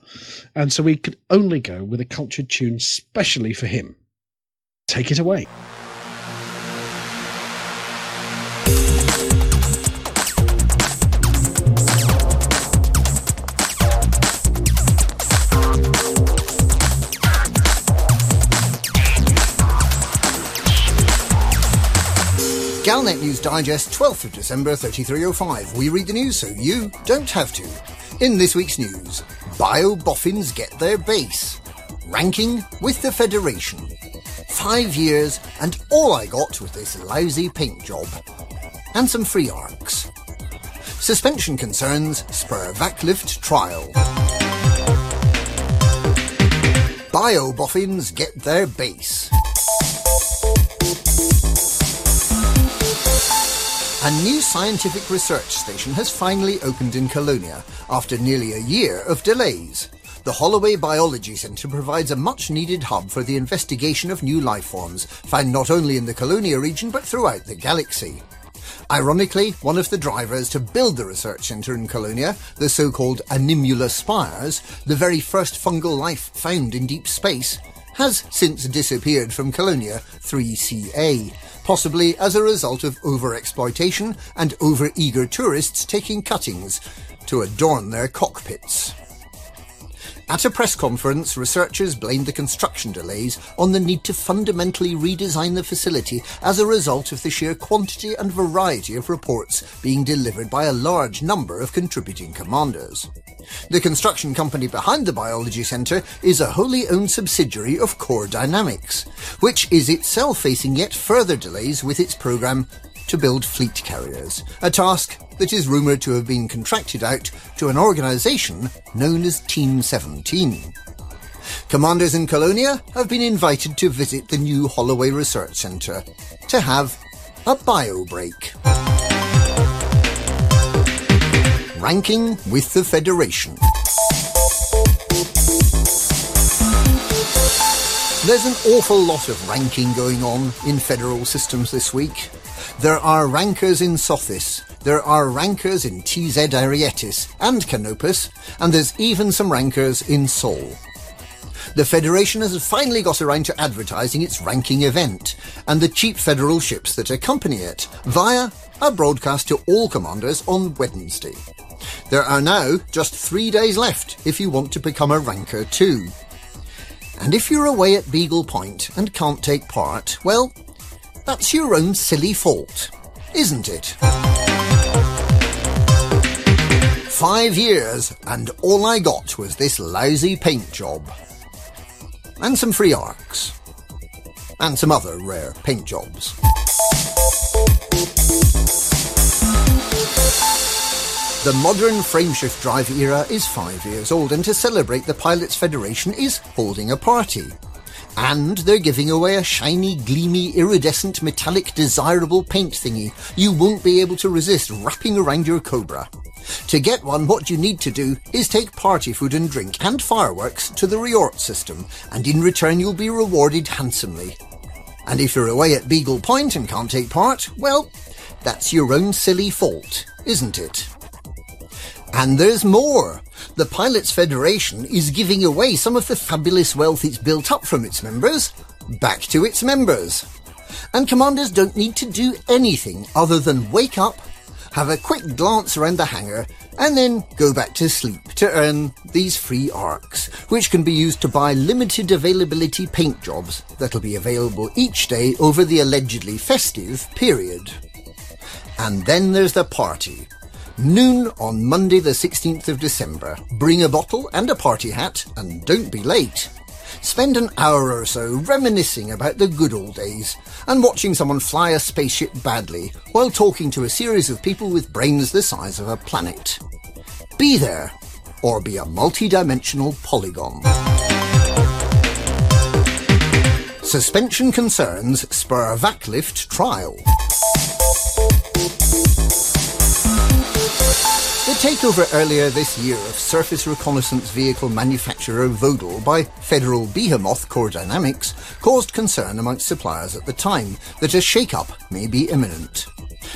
S7: and so we could only go with a cultured tune specially for him. Take it away.
S11: Galnet News Digest, 12th of December 3305. We read the news so you don't have to. In this week's news, Bio Boffins get their base. Ranking with the Federation. Five years and all I got was this lousy paint job. And some free ARX. Suspension concerns spur Vac-Lift trial. Bio Boffins get their base. A new scientific research station has finally opened in Colonia after nearly a year of delays. The Holloway Biology Centre provides a much needed hub for the investigation of new life forms found not only in the Colonia region but throughout the galaxy. Ironically, one of the drivers to build the research centre in Colonia, the so-called Animula spires, the very first fungal life found in deep space, has since disappeared from Colonia 3CA, possibly as a result of overexploitation and over-eager tourists taking cuttings to adorn their cockpits. At a press conference, researchers blamed the construction delays on the need to fundamentally redesign the facility as a result of the sheer quantity and variety of reports being delivered by a large number of contributing commanders. The construction company behind the Biology Centre is a wholly owned subsidiary of Core Dynamics, which is itself facing yet further delays with its programme to build fleet carriers, a task that is rumoured to have been contracted out to an organisation known as Team 17. Commanders in Colonia have been invited to visit the new Holloway Research Centre to have a bio break. Ranking with the Federation. There's an awful lot of ranking going on in federal systems this week. There are rankers in Sothis, there are rankers in TZ Arietis and Canopus, and there's even some rankers in Sol. The Federation has finally got around to advertising its ranking event and the cheap federal ships that accompany it via a broadcast to all commanders on Wednesday. There are now just three days left if you want to become a ranker too. And if you're away at Beagle Point and can't take part, well, that's your own silly fault, isn't it? Five years, and all I got was this lousy paint job. And some free ARX. And some other rare paint jobs. The modern frameshift drive era is five years old, and to celebrate, the Pilots Federation is holding a party. And they're giving away a shiny, gleamy, iridescent, metallic, desirable paint thingy you won't be able to resist wrapping around your Cobra. To get one, what you need to do is take party food and drink and fireworks to the Riort system, and in return you'll be rewarded handsomely. And if you're away at Beagle Point and can't take part, well, that's your own silly fault, isn't it? And there's more. The Pilots Federation is giving away some of the fabulous wealth it's built up from its members back to its members. And commanders don't need to do anything other than wake up, have a quick glance around the hangar, and then go back to sleep to earn these free ARX, which can be used to buy limited availability paint jobs that'll be available each day over the allegedly festive period. And then there's the party. Noon on Monday, the 16th of December. Bring a bottle and a party hat, and don't be late. Spend an hour or so reminiscing about the good old days and watching someone fly a spaceship badly while talking to a series of people with brains the size of a planet. Be there, or be a multi-dimensional polygon. Suspension concerns spur VACLIFT trial. The takeover earlier this year of surface reconnaissance vehicle manufacturer Vodal by federal behemoth Core Dynamics caused concern amongst suppliers at the time that a shake-up may be imminent.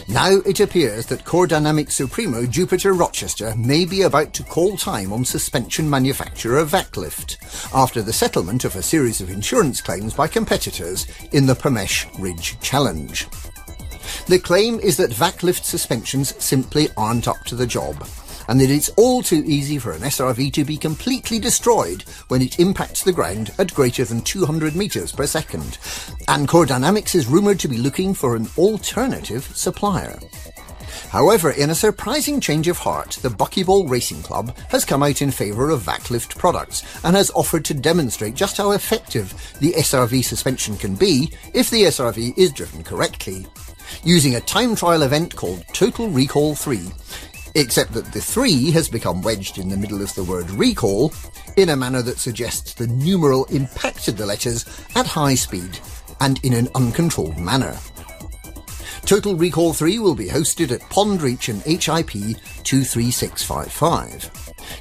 S11: Now it appears that Core Dynamics Supremo Jupiter Rochester may be about to call time on suspension manufacturer VACLIFT after the settlement of a series of insurance claims by competitors in the Pamesh Ridge Challenge. The claim is that VACLIFT suspensions simply aren't up to the job, and that it's all too easy for an SRV to be completely destroyed when it impacts the ground at greater than 200 metres per second, and Core Dynamics is rumoured to be looking for an alternative supplier. However, in a surprising change of heart, the Buckyball Racing Club has come out in favour of VACLIFT products and has offered to demonstrate just how effective the SRV suspension can be if the SRV is driven correctly using a time trial event called Total Recall 3, except that the 3 has become wedged in the middle of the word recall in a manner that suggests the numeral impacted the letters at high speed and in an uncontrolled manner. Total Recall 3 will be hosted at Pond Reach and HIP 23655.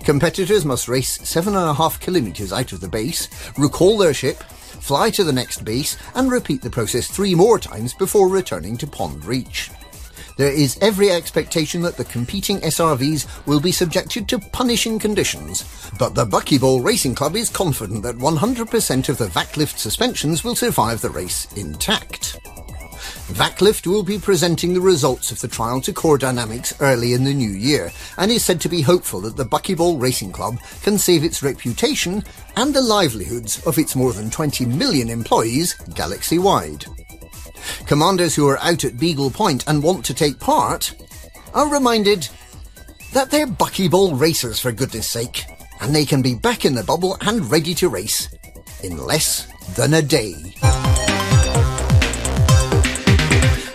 S11: Competitors must race 7.5 kilometres out of the base, recall their ship, fly to the next base, and repeat the process three more times before returning to Pond Reach. There is every expectation that the competing SRVs will be subjected to punishing conditions, but the Buckyball Racing Club is confident that 100% of the VACLIFT suspensions will survive the race intact. VACLIFT will be presenting the results of the trial to Core Dynamics early in the new year and is said to be hopeful that the Buckyball Racing Club can save its reputation and the livelihoods of its more than 20 million employees galaxy wide. Commanders who are out at Beagle Point and want to take part are reminded that they're Buckyball racers for goodness sake, and they can be back in the bubble and ready to race in less than a day.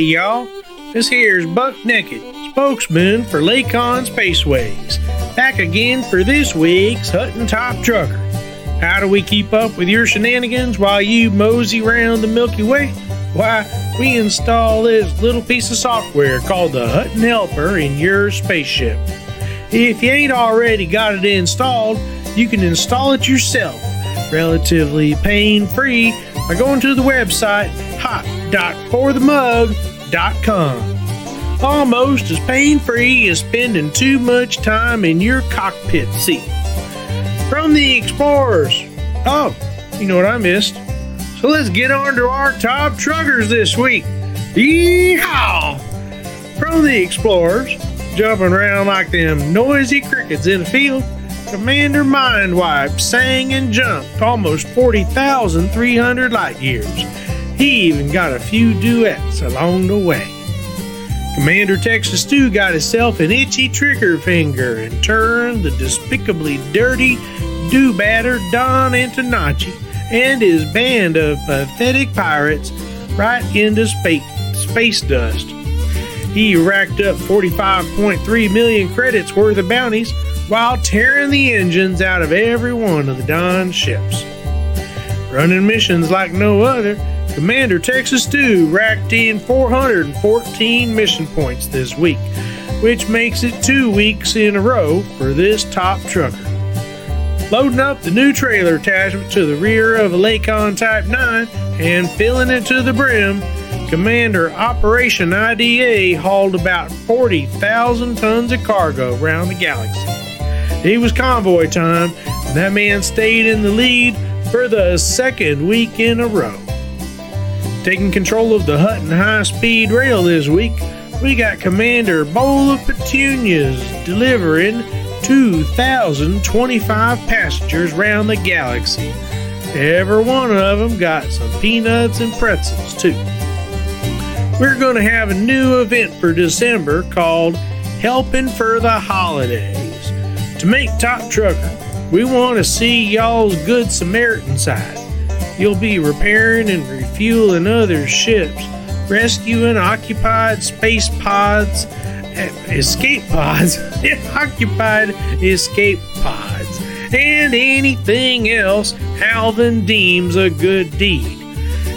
S12: Howdy, y'all. This here's Buck Naked, spokesman for Lakon Spaceways. Back again for this week's Hutton Top Trucker. How do we keep up with your shenanigans while you mosey around the Milky Way? Why, we install this little piece of software called the Hutton Helper in your spaceship. If you ain't already got it installed, you can install it yourself, relatively pain free, by going to the website hot.forthemug.com. Almost as pain free as spending too much time in your cockpit seat. From the Explorers. Oh, you know what I missed. So let's get on to our top truckers this week. Yeehaw! From the Explorers, jumping around like them noisy crickets in the field, Commander Mindwipe sang and jumped almost 40,300 light years. He even got a few duets along the way. Commander Texas Stew got himself an itchy trigger finger and turned the despicably dirty, do batter Don Antonacci and his band of pathetic pirates right into space, space dust. He racked up 45.3 million credits worth of bounties while tearing the engines out of every one of the Don ships. Running missions like no other, Commander Texas Stew racked in 414 mission points this week, which makes it two weeks in a row for this top trucker. Loading up the new trailer attachment to the rear of a Lakon Type 9 and filling it to the brim, Commander Operation IDA hauled about 40,000 tons of cargo around the galaxy. It was convoy time, and that man stayed in the lead for the second week in a row. Taking control of the Hutton High Speed Rail this week, we got Commander Bowl of Petunias delivering 2,025 passengers round the galaxy. Every one of them got some peanuts and pretzels, too. We're going to have a new event for December called Helping for the Holidays. To make Top Trucker, we want to see y'all's Good Samaritan side. You'll be repairing and refueling other ships, rescuing occupied space pods, eh, escape pods, [laughs] occupied escape pods, and anything else Alvin deems a good deed.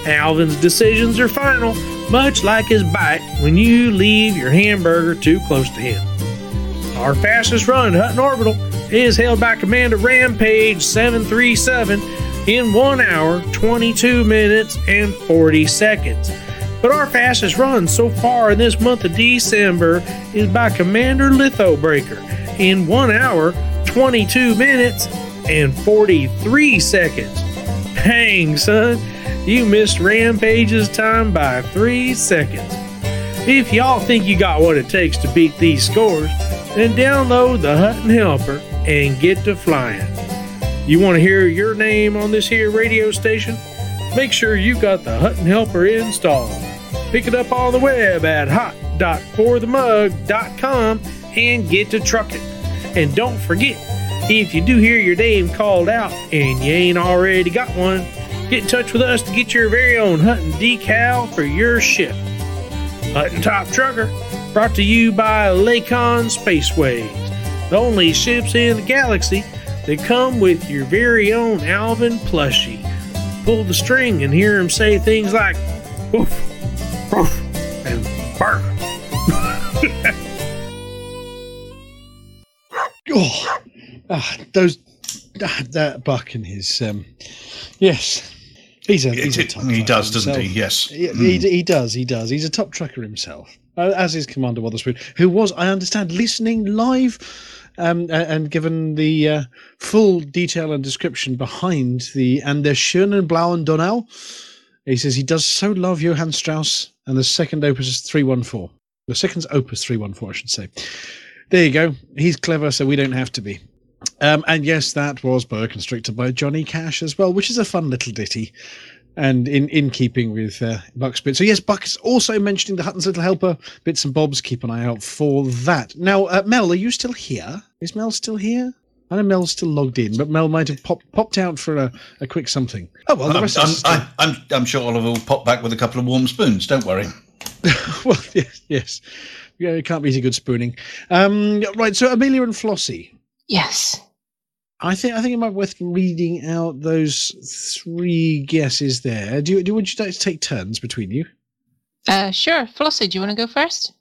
S12: Alvin's decisions are final, much like his bite when you leave your hamburger too close to him. Our fastest run, Hutton Orbital, is held by Commander Rampage 737 in 1 hour, 22 minutes, and 40 seconds. But our fastest run so far in this month of December is by Commander Lithobreaker in 1 hour, 22 minutes, and 43 seconds. Hang, son, you missed Rampage's time by 3 seconds. If y'all think you got what it takes to beat these scores, then download the Hutton Helper and get to flying. You want to hear your name on this here radio station? Make sure you got the Hutton Helper installed. Pick it up on the web at hot.forthemug.com and get to trucking. And don't forget, if you do hear your name called out and you ain't already got one, get in touch with us to get your very own Hutton decal for your ship. Hutton Top Trucker, brought to you by Lakon Spaceways, the only ships in the galaxy that come with your very own Alvin plushie. Pull the string and hear him say things like woof, woof, and bark. [laughs]
S7: Oh, ah, those ah, that buck and his um, yes, he's a he's a top
S1: he does, doesn't he? Yes.
S7: He,
S1: Mm.
S7: he, he does, he does. He's a top trucker himself, as is Commander Wotherspoon, who was, I understand, listening live um, and given the uh, full detail and description behind the and the schönen blauen Donau. He says he does so love Johann Strauss and the second opus is 314. The second's opus 314, I should say. There you go. He's clever, so we don't have to be. Um, and yes, that was Boa Constrictor by Johnny Cash as well, which is a fun little ditty. And in, in keeping with uh, Buck's bit. So, yes, Buck is also mentioning the Hutton's Little Helper, bits and bobs. Keep an eye out for that. Now, uh, Mel, are you still here? Is Mel still here? I know Mel's still logged in, but Mel might have pop, popped out for a, a quick something. Oh, well, the
S1: I'm,
S7: rest of
S1: I'm,
S7: still-
S1: I'm, I'm, I'm sure Oliver will pop back with a couple of warm spoons. Don't worry. [laughs]
S7: well, [laughs] yes, yes. Yeah, it can't be a good spooning. Um, right, so Amelia and Flossie.
S5: Yes.
S7: I think I think it might be worth reading out those three guesses there. Do you, do would you like to take turns between you?
S5: Uh, sure. Flossie, do you want to go first?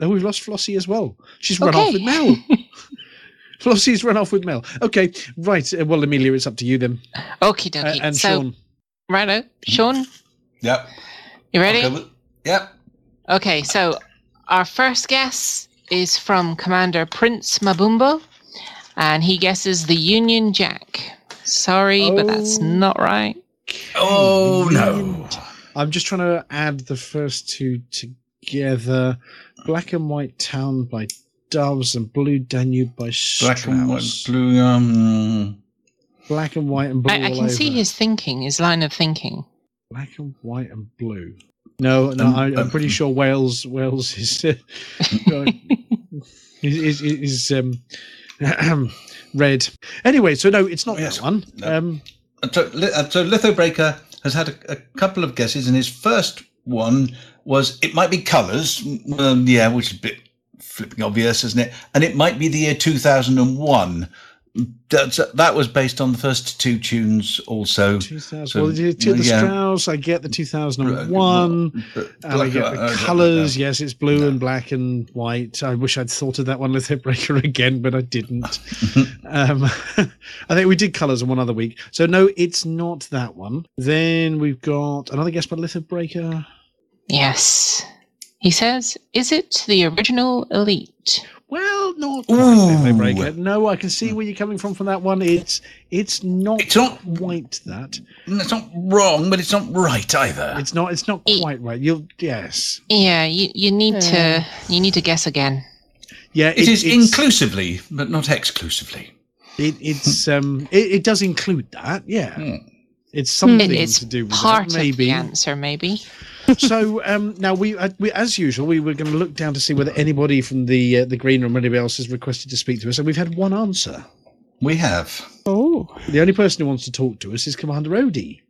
S7: Oh, we've lost Flossie as well. She's run off with Mel. [laughs] Flossie's run off with Mel. Okay, right. uh, Well, Amelia, it's up to you then.
S5: Okie
S7: Uh, and
S5: so,
S7: Sean.
S5: righto. Sean,
S1: Yep.
S5: you ready?
S1: Okay, Yep.
S5: Okay, so our first guess is from Commander Prince Mabumbo, and he guesses the Union Jack. Sorry, but that's
S7: Oh.
S5: not right.
S1: Oh, no.
S7: I'm just trying to add the first two together. Black and White Town by Doves and Blue Danube by Strauss.
S1: Black and white, blue. Um,
S7: Black and white and blue.
S5: I, I
S7: all
S5: can see
S7: over.
S5: his thinking, his line of thinking.
S7: black and white and blue. No, no,
S1: Um,
S7: I, I'm
S1: um,
S7: pretty sure Wales, Wales is uh, [laughs] [laughs] is, is, is um, [clears throat] red. Anyway, so no, it's not
S1: Yes.
S7: that one.
S1: No.
S7: Um,
S1: so, uh, so Litho Breaker has had a, a couple of guesses, and his first one was it might be colours. Um, yeah, which is a bit flipping obvious, isn't it? And it might be the year 2001. That's, that was based on the first two tunes, also.
S7: 2000,
S1: So,
S7: well, the, to the
S1: yeah.
S7: Strauss, I get the 2001.
S1: But
S7: And I get
S1: uh,
S7: the
S1: uh,
S7: colours. Yes, it's blue
S1: No.
S7: and black and white. I wish I'd thought of that one with Breaker [laughs] again, but I didn't. [laughs] um, [laughs] I think we did colours on one other week. So no, it's not that one. Then we've got another guest by Litho Breaker.
S5: Yes. He says, is it the original Elite?
S7: Well, not
S1: Ooh.
S7: quite Breaker. No, I can see where you're coming from from that one. It's it's not
S1: It's not-
S7: quite that.
S1: It's not wrong, but it's not right either.
S7: It's not. It's not quite right. You'll yes.
S5: Yeah, you, you need to you need to guess again.
S7: Yeah,
S1: it is
S7: it's-
S1: inclusively, but not exclusively.
S7: It, it's um, it, it does include that. Yeah,
S1: Hmm.
S7: it's something
S5: It- it's
S7: to do with
S5: part
S7: that, maybe.
S5: of the answer, maybe.
S7: So um, now we, uh, we, as usual, we were going to look down to see whether anybody from the uh, the green room or anybody else has requested to speak to us, and we've had one answer.
S1: We have.
S6: Oh.
S7: The only person who wants to talk to us is Commander Odie.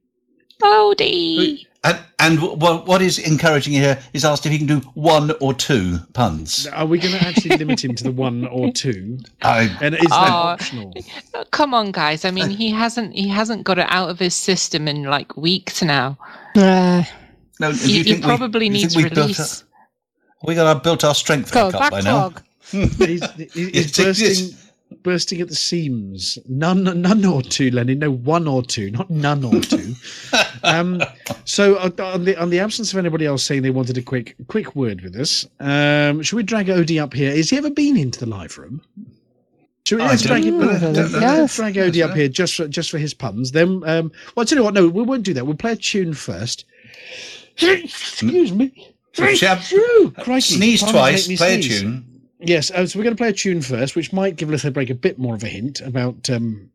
S5: Odie.
S1: And, and w- what what is encouraging here is asked if he can do one or two puns.
S7: Are we going to actually limit him to the one or two? [laughs]
S1: I,
S7: And is that
S5: Oh.
S7: optional?
S5: Come on, guys. I mean, he hasn't he hasn't got it out of his system in like weeks now.
S6: Uh,
S1: no, do
S5: He,
S1: you
S5: he
S1: think we-
S5: probably
S1: do you
S5: needs
S1: think we've built
S5: release.
S1: our- we got our, built our strength
S6: go,
S1: back up by now.
S6: backlog. [laughs]
S7: he's, he's bursting,
S1: yes.
S7: bursting at the seams. None, none or two, Lenny. No, one or two, not none or two. [laughs] um, so, uh, on the on the absence of anybody else saying they wanted a quick quick word with us, um, should we drag Odie up here? Has he ever been into the live room? Should we let's drag,
S1: don't
S7: him, let's- let's
S6: Yes.
S7: drag Odie up here just for just for his puns? Then, um, well, tell you what, no, we won't do that. We'll play a tune first. Excuse me.
S1: Shab-
S7: Phew, crikey,
S1: Sneeze twice,
S7: make me
S1: play a tune.
S7: Yes, uh, so we're going to play a tune first, which might give Little Break a bit more of a hint about. Um,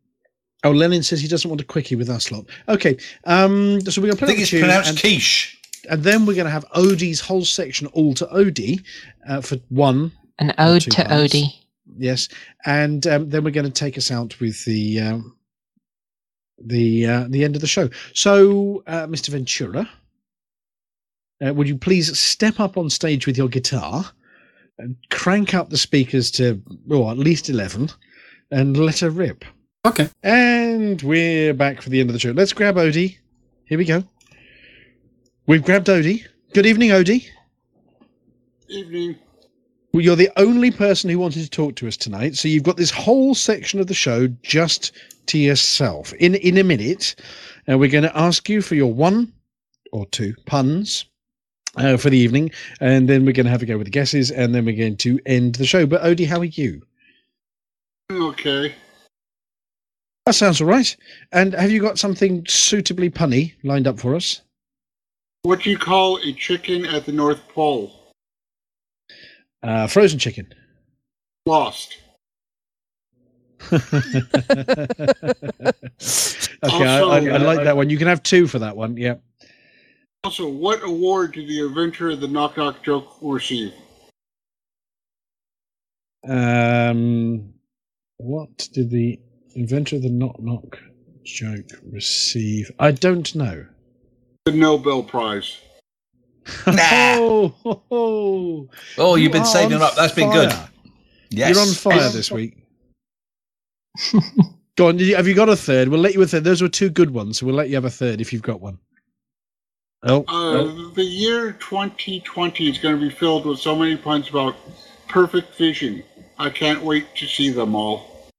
S7: oh, Lenin says he doesn't want a quickie with us lot. Okay, um, so we're going to
S1: I
S7: play
S1: think
S7: the
S1: it's
S7: tune,
S1: pronounced
S7: and,
S1: quiche.
S7: and then we're going to have Odie's whole section all to Odie uh, for one.
S5: An ode to
S7: puns.
S5: Odie.
S7: Yes, and um, then we're going to take us out with the um, the uh, the end of the show. So, uh, Mr. Ventura, uh, would you please step up on stage with your guitar, and crank up the speakers to oh, at least eleven, and let her rip.
S13: Okay.
S7: And we're back for the end of the show. Let's grab Odie. Here we go. We've grabbed Odie. Good evening, Odie.
S13: Evening.
S7: Well, you're the only person who wanted to talk to us tonight, so you've got this whole section of the show just to yourself. In in a minute, uh, we're going to ask you for your one or two puns uh, for the evening, and then we're going to have a go with the guesses, and then we're going to end the show. But Odie, how are you?
S13: Okay.
S7: That sounds all right. And have you got something suitably punny lined up for us?
S13: What do you call a chicken at the North Pole?
S7: Uh, frozen chicken.
S13: Lost. [laughs]
S7: okay, I, I, I like that one. You can have two for that one. Yeah.
S13: Also, what award did the inventor of the knock knock joke receive?
S7: Um, what did the inventor of the knock knock joke receive? I don't know.
S13: The Nobel Prize. [laughs]
S7: Oh, oh, oh.
S1: Oh, you've
S7: You
S1: been saving up. That's been good. Yes.
S7: You're on fire this [laughs] week. Go on. Have you got a third? We'll let you a third. Those were two good ones, so we'll let you have a third if you've got one. Oh,
S13: Uh, The year 2020 is going to be filled with so many puns about perfect vision. I can't wait to see them all.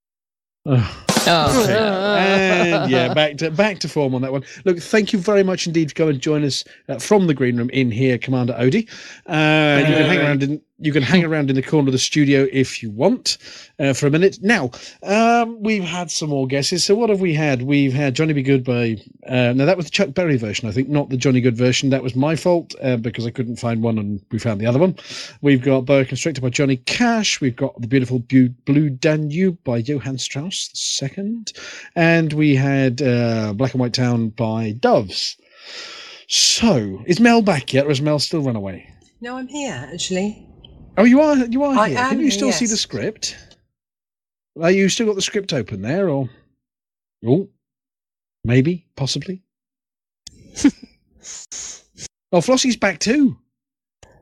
S7: oh. [sighs] Okay. and yeah, back to back to form on that one. Look, thank you very much indeed for coming and join us uh, from the green room in here, Commander Odie. Uh, you can hang around in you can hang around in the corner of the studio if you want uh, for a minute. Now, um, we've had some more guesses. So what have we had? We've had Johnny Be Good by uh, now that was the Chuck Berry version, I think, not the Johnny Good version. That was my fault uh, because I couldn't find one and we found the other one. We've got Boa Constrictor by Johnny Cash. We've got the beautiful Bu- Blue Danube by Johann Strauss II. And we had uh, Black and White Town by Doves. So, is Mel back yet, or has Mel still run away?
S4: No, I'm here actually.
S7: Oh, you are. You are
S4: I
S7: here.
S4: am
S7: Can you
S4: here,
S7: still see the script? Are you still got the script open there, or? Oh, maybe, possibly. [laughs] oh, Flossie's back too.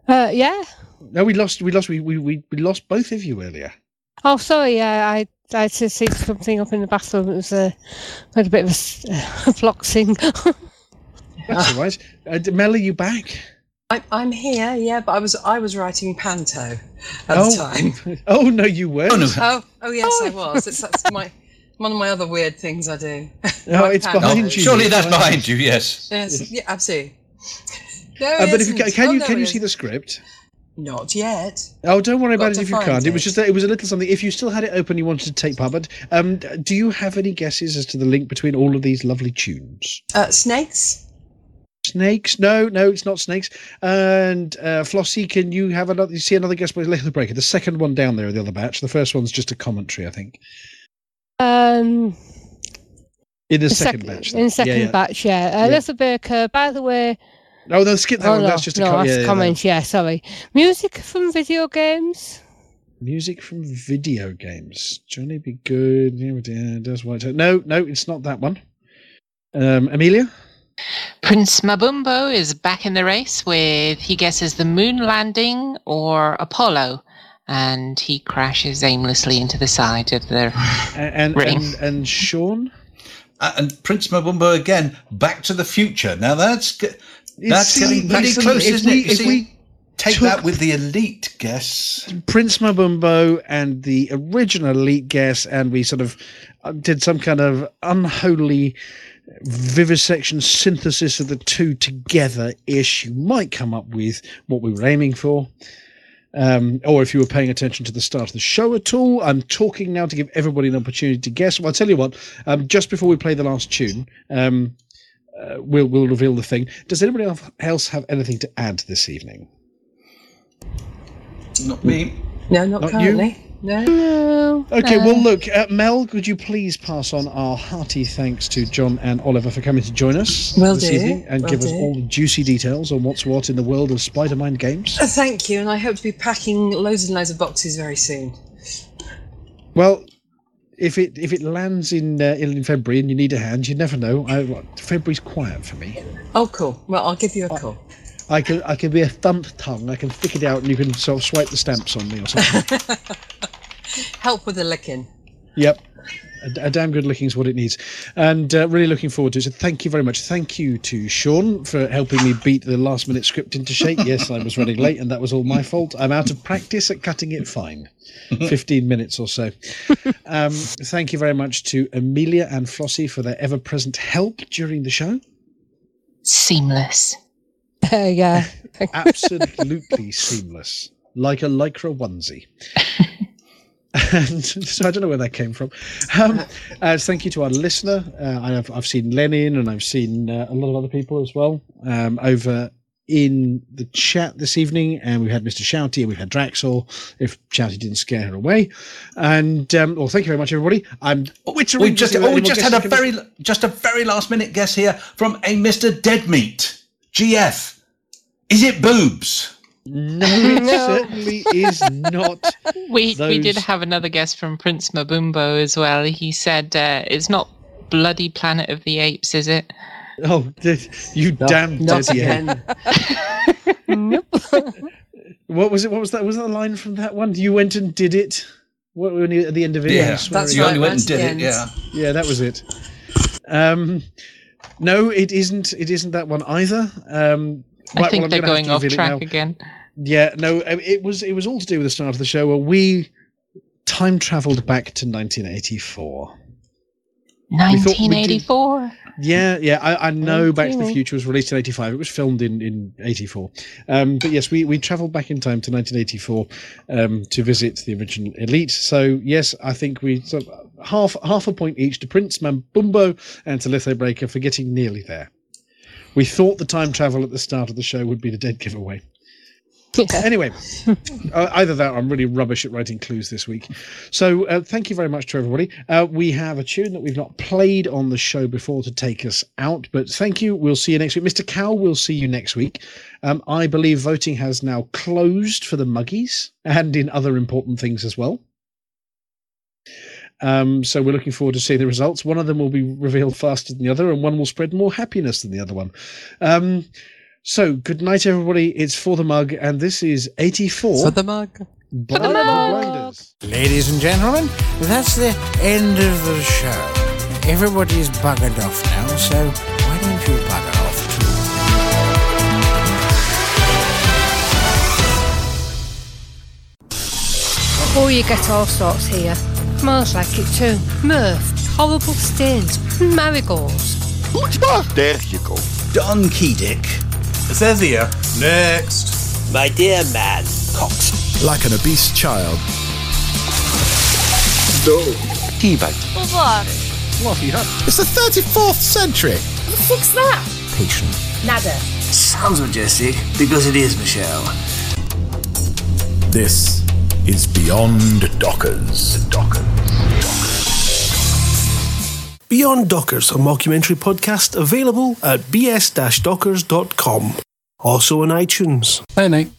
S6: Uh, yeah.
S7: No, we lost. We lost. We we we, we lost both of you earlier.
S6: Oh, sorry. Yeah, I I had to see something up in the bathroom. It was uh, had a bit of a floxing. [laughs]
S7: That's all right. Uh, Mel, are you back?
S4: I, I'm here, yeah, but I was I was writing panto at
S7: oh,
S4: the time. [laughs]
S7: oh no, you weren't.
S4: Oh, oh yes, I was. It's that's my one of my other weird things I do. [laughs]
S7: No, it's
S4: panto.
S7: behind you.
S1: Surely that's behind you, yes.
S4: Yes, yeah, absolutely. No,
S7: Uh, but if you can, can
S4: Oh,
S7: you
S4: no,
S7: can you see the script?
S4: Not yet.
S7: Oh, don't worry about it if you can't. It was just that it was a little something. If you still had it open, you wanted to take part. But um, do you have any guesses as to the link between all of these lovely tunes?
S4: Uh, snakes.
S7: Snakes? No, no, it's not snakes. And uh, Flossie, can you have another? You see another guess by Litho Breaker. The second one down there, the other batch. The first one's just a commentary, I think.
S6: um,
S7: In the,
S6: the
S7: second
S6: sec-
S7: batch.
S6: In the second
S7: yeah, yeah.
S6: batch, yeah. Uh,
S7: Yeah.
S6: Little Baker. By the way,
S7: Oh no, skip that
S6: oh
S7: one.
S6: no,
S7: That's just a
S6: no,
S7: com- yeah,
S6: comment. Yeah, sorry. Music from video games.
S7: Music from video games. Johnny be good. Yeah, Does white. No, no, it's not that one. Um, Amelia.
S5: Prince Mabumbo is back in the race with he guesses the moon landing or Apollo, and he crashes aimlessly into the side of the
S7: And and
S5: ring.
S7: and, and Sean.
S1: Uh, and Prince Mabumbo again, Back to the Future. Now that's that's
S7: See,
S1: getting pretty
S7: listen,
S1: close,
S7: if
S1: isn't
S7: we-
S1: it? You
S7: if
S1: see,
S7: we
S1: take that with the elite guess.
S7: Prince Mabumbo and the original elite guess, and we sort of uh, did some kind of unholy vivisection synthesis of the two together ish. You might come up with what we were aiming for. Um, or if you were paying attention to the start of the show at all, I'm talking now to give everybody an opportunity to guess. Well, I'll tell you what, um, just before we play the last tune, um, uh, we'll, we'll reveal the thing. Does anybody else- else have anything to add this evening?
S1: Not me.
S4: No, not,
S7: Not you?
S4: No.
S6: No.
S7: Okay,
S6: uh,
S7: well, look, uh, Mel, could you please pass on our hearty thanks to John and Oliver for coming to join us
S4: Will
S7: this
S4: do,
S7: evening and
S4: will
S7: give us all the juicy details on what's what in the world of Spidermind games?
S4: Uh, Thank you, and I hope to be packing loads and loads of boxes very soon.
S7: Well, if it if it lands in uh, in February and you need a hand, you never know. I, February's quiet for me.
S4: Oh, cool. Well, I'll give you a call.
S7: I can I can be a thump tongue. I can stick it out and you can sort of swipe the stamps on me or something. [laughs]
S4: Help with the licking.
S7: Yep. A, a damn good looking is what it needs. And uh, really looking forward to it. So thank you very much. Thank you to Sean for helping me beat the last minute script into shape. Yes, I was running late and that was all my fault. I'm out of practice at cutting it fine. [laughs] 15 minutes or so. Um, thank you very much to Amelia and Flossie for their ever present help during the show.
S5: seamless.
S6: Uh, [laughs] yeah. [laughs]
S7: Absolutely seamless. Like a lycra onesie. And [laughs] so I don't know where that came from. Um, uh, thank you to our listener. Uh, I've, I've seen Lenin and I've seen uh, a lot of other people as well um, over in the chat this evening. And we've had Mr. Shouty and we've had Draxel, if Shouty didn't scare her away. And, um, well, thank you very much, everybody. I'm Witcher.
S1: We just oh, we just had a very just a very last minute guess here from a Mr. Deadmeat GF. Is it boobs? [laughs]
S7: No, it certainly is not.
S5: We we did have another guest from Prince Mabumbo as well. He said uh, it's not bloody Planet of the Apes, is it?
S7: Oh, th- you damn
S5: not
S7: dirty
S5: again.
S7: head. [laughs] [laughs] What was it? What was that? Was that a line from that one? You went and did it. What when you, at the end of it?
S1: Yeah,
S7: you were
S1: that's You right, only went and did it, end.
S7: yeah, that was it. Um, no, it isn't. It isn't that one either. Um,
S5: I
S7: right,
S5: think
S7: well,
S5: they're
S7: gonna have
S5: going
S7: to
S5: off track again.
S7: Yeah, no, um, it was it was all to do with the start of the show where we time travelled back to 1984. We we did-
S5: 1984.
S7: Yeah, yeah, I, I know Back to the Future was released in '85. It was filmed in in '84, um, but yes, we we travelled back in time to 1984 um, to visit the original Elite. So yes, I think we so half half a point each to Prince Mambumbo and to Litho Breaker for getting nearly there. We thought the time travel at the start of the show would be the dead giveaway. Anyway, uh, either that I'm really rubbish at writing clues this week. So uh, thank you very much to everybody. Uh, we have a tune that we've not played on the show before to take us out, but thank you. We'll see you next week. Mr. Cow, we'll see you next week. Um, I believe voting has now closed for the Muggies and in other important things as well. Um, so we're looking forward to seeing the results. One of them will be revealed faster than the other, and one will spread more happiness than the other one. Um, so good night, everybody. It's for the mug, and this is 84.
S4: For the mug.
S7: Blind the Blinders.
S8: Ladies and gentlemen, that's the end of the show. Everybody's buggered off now, so why don't you bugger off too?
S6: Oh, you get all sorts here. Smells like it too. Murph, horrible stains, marigolds.
S14: There you go.
S9: Don Keydick. It says here, next.
S14: My dear man, Cox.
S15: Like an obese child.
S14: No. Teabag.
S15: What you It's the 34th century.
S10: Fix that.
S15: Patient.
S10: Nada.
S16: Sounds majestic because it is, Michelle.
S15: This is Beyond Dockers. Dockers.
S9: Beyond Dockers, a mockumentary podcast available at bs-dockers.com. Also on iTunes.
S17: Bye night.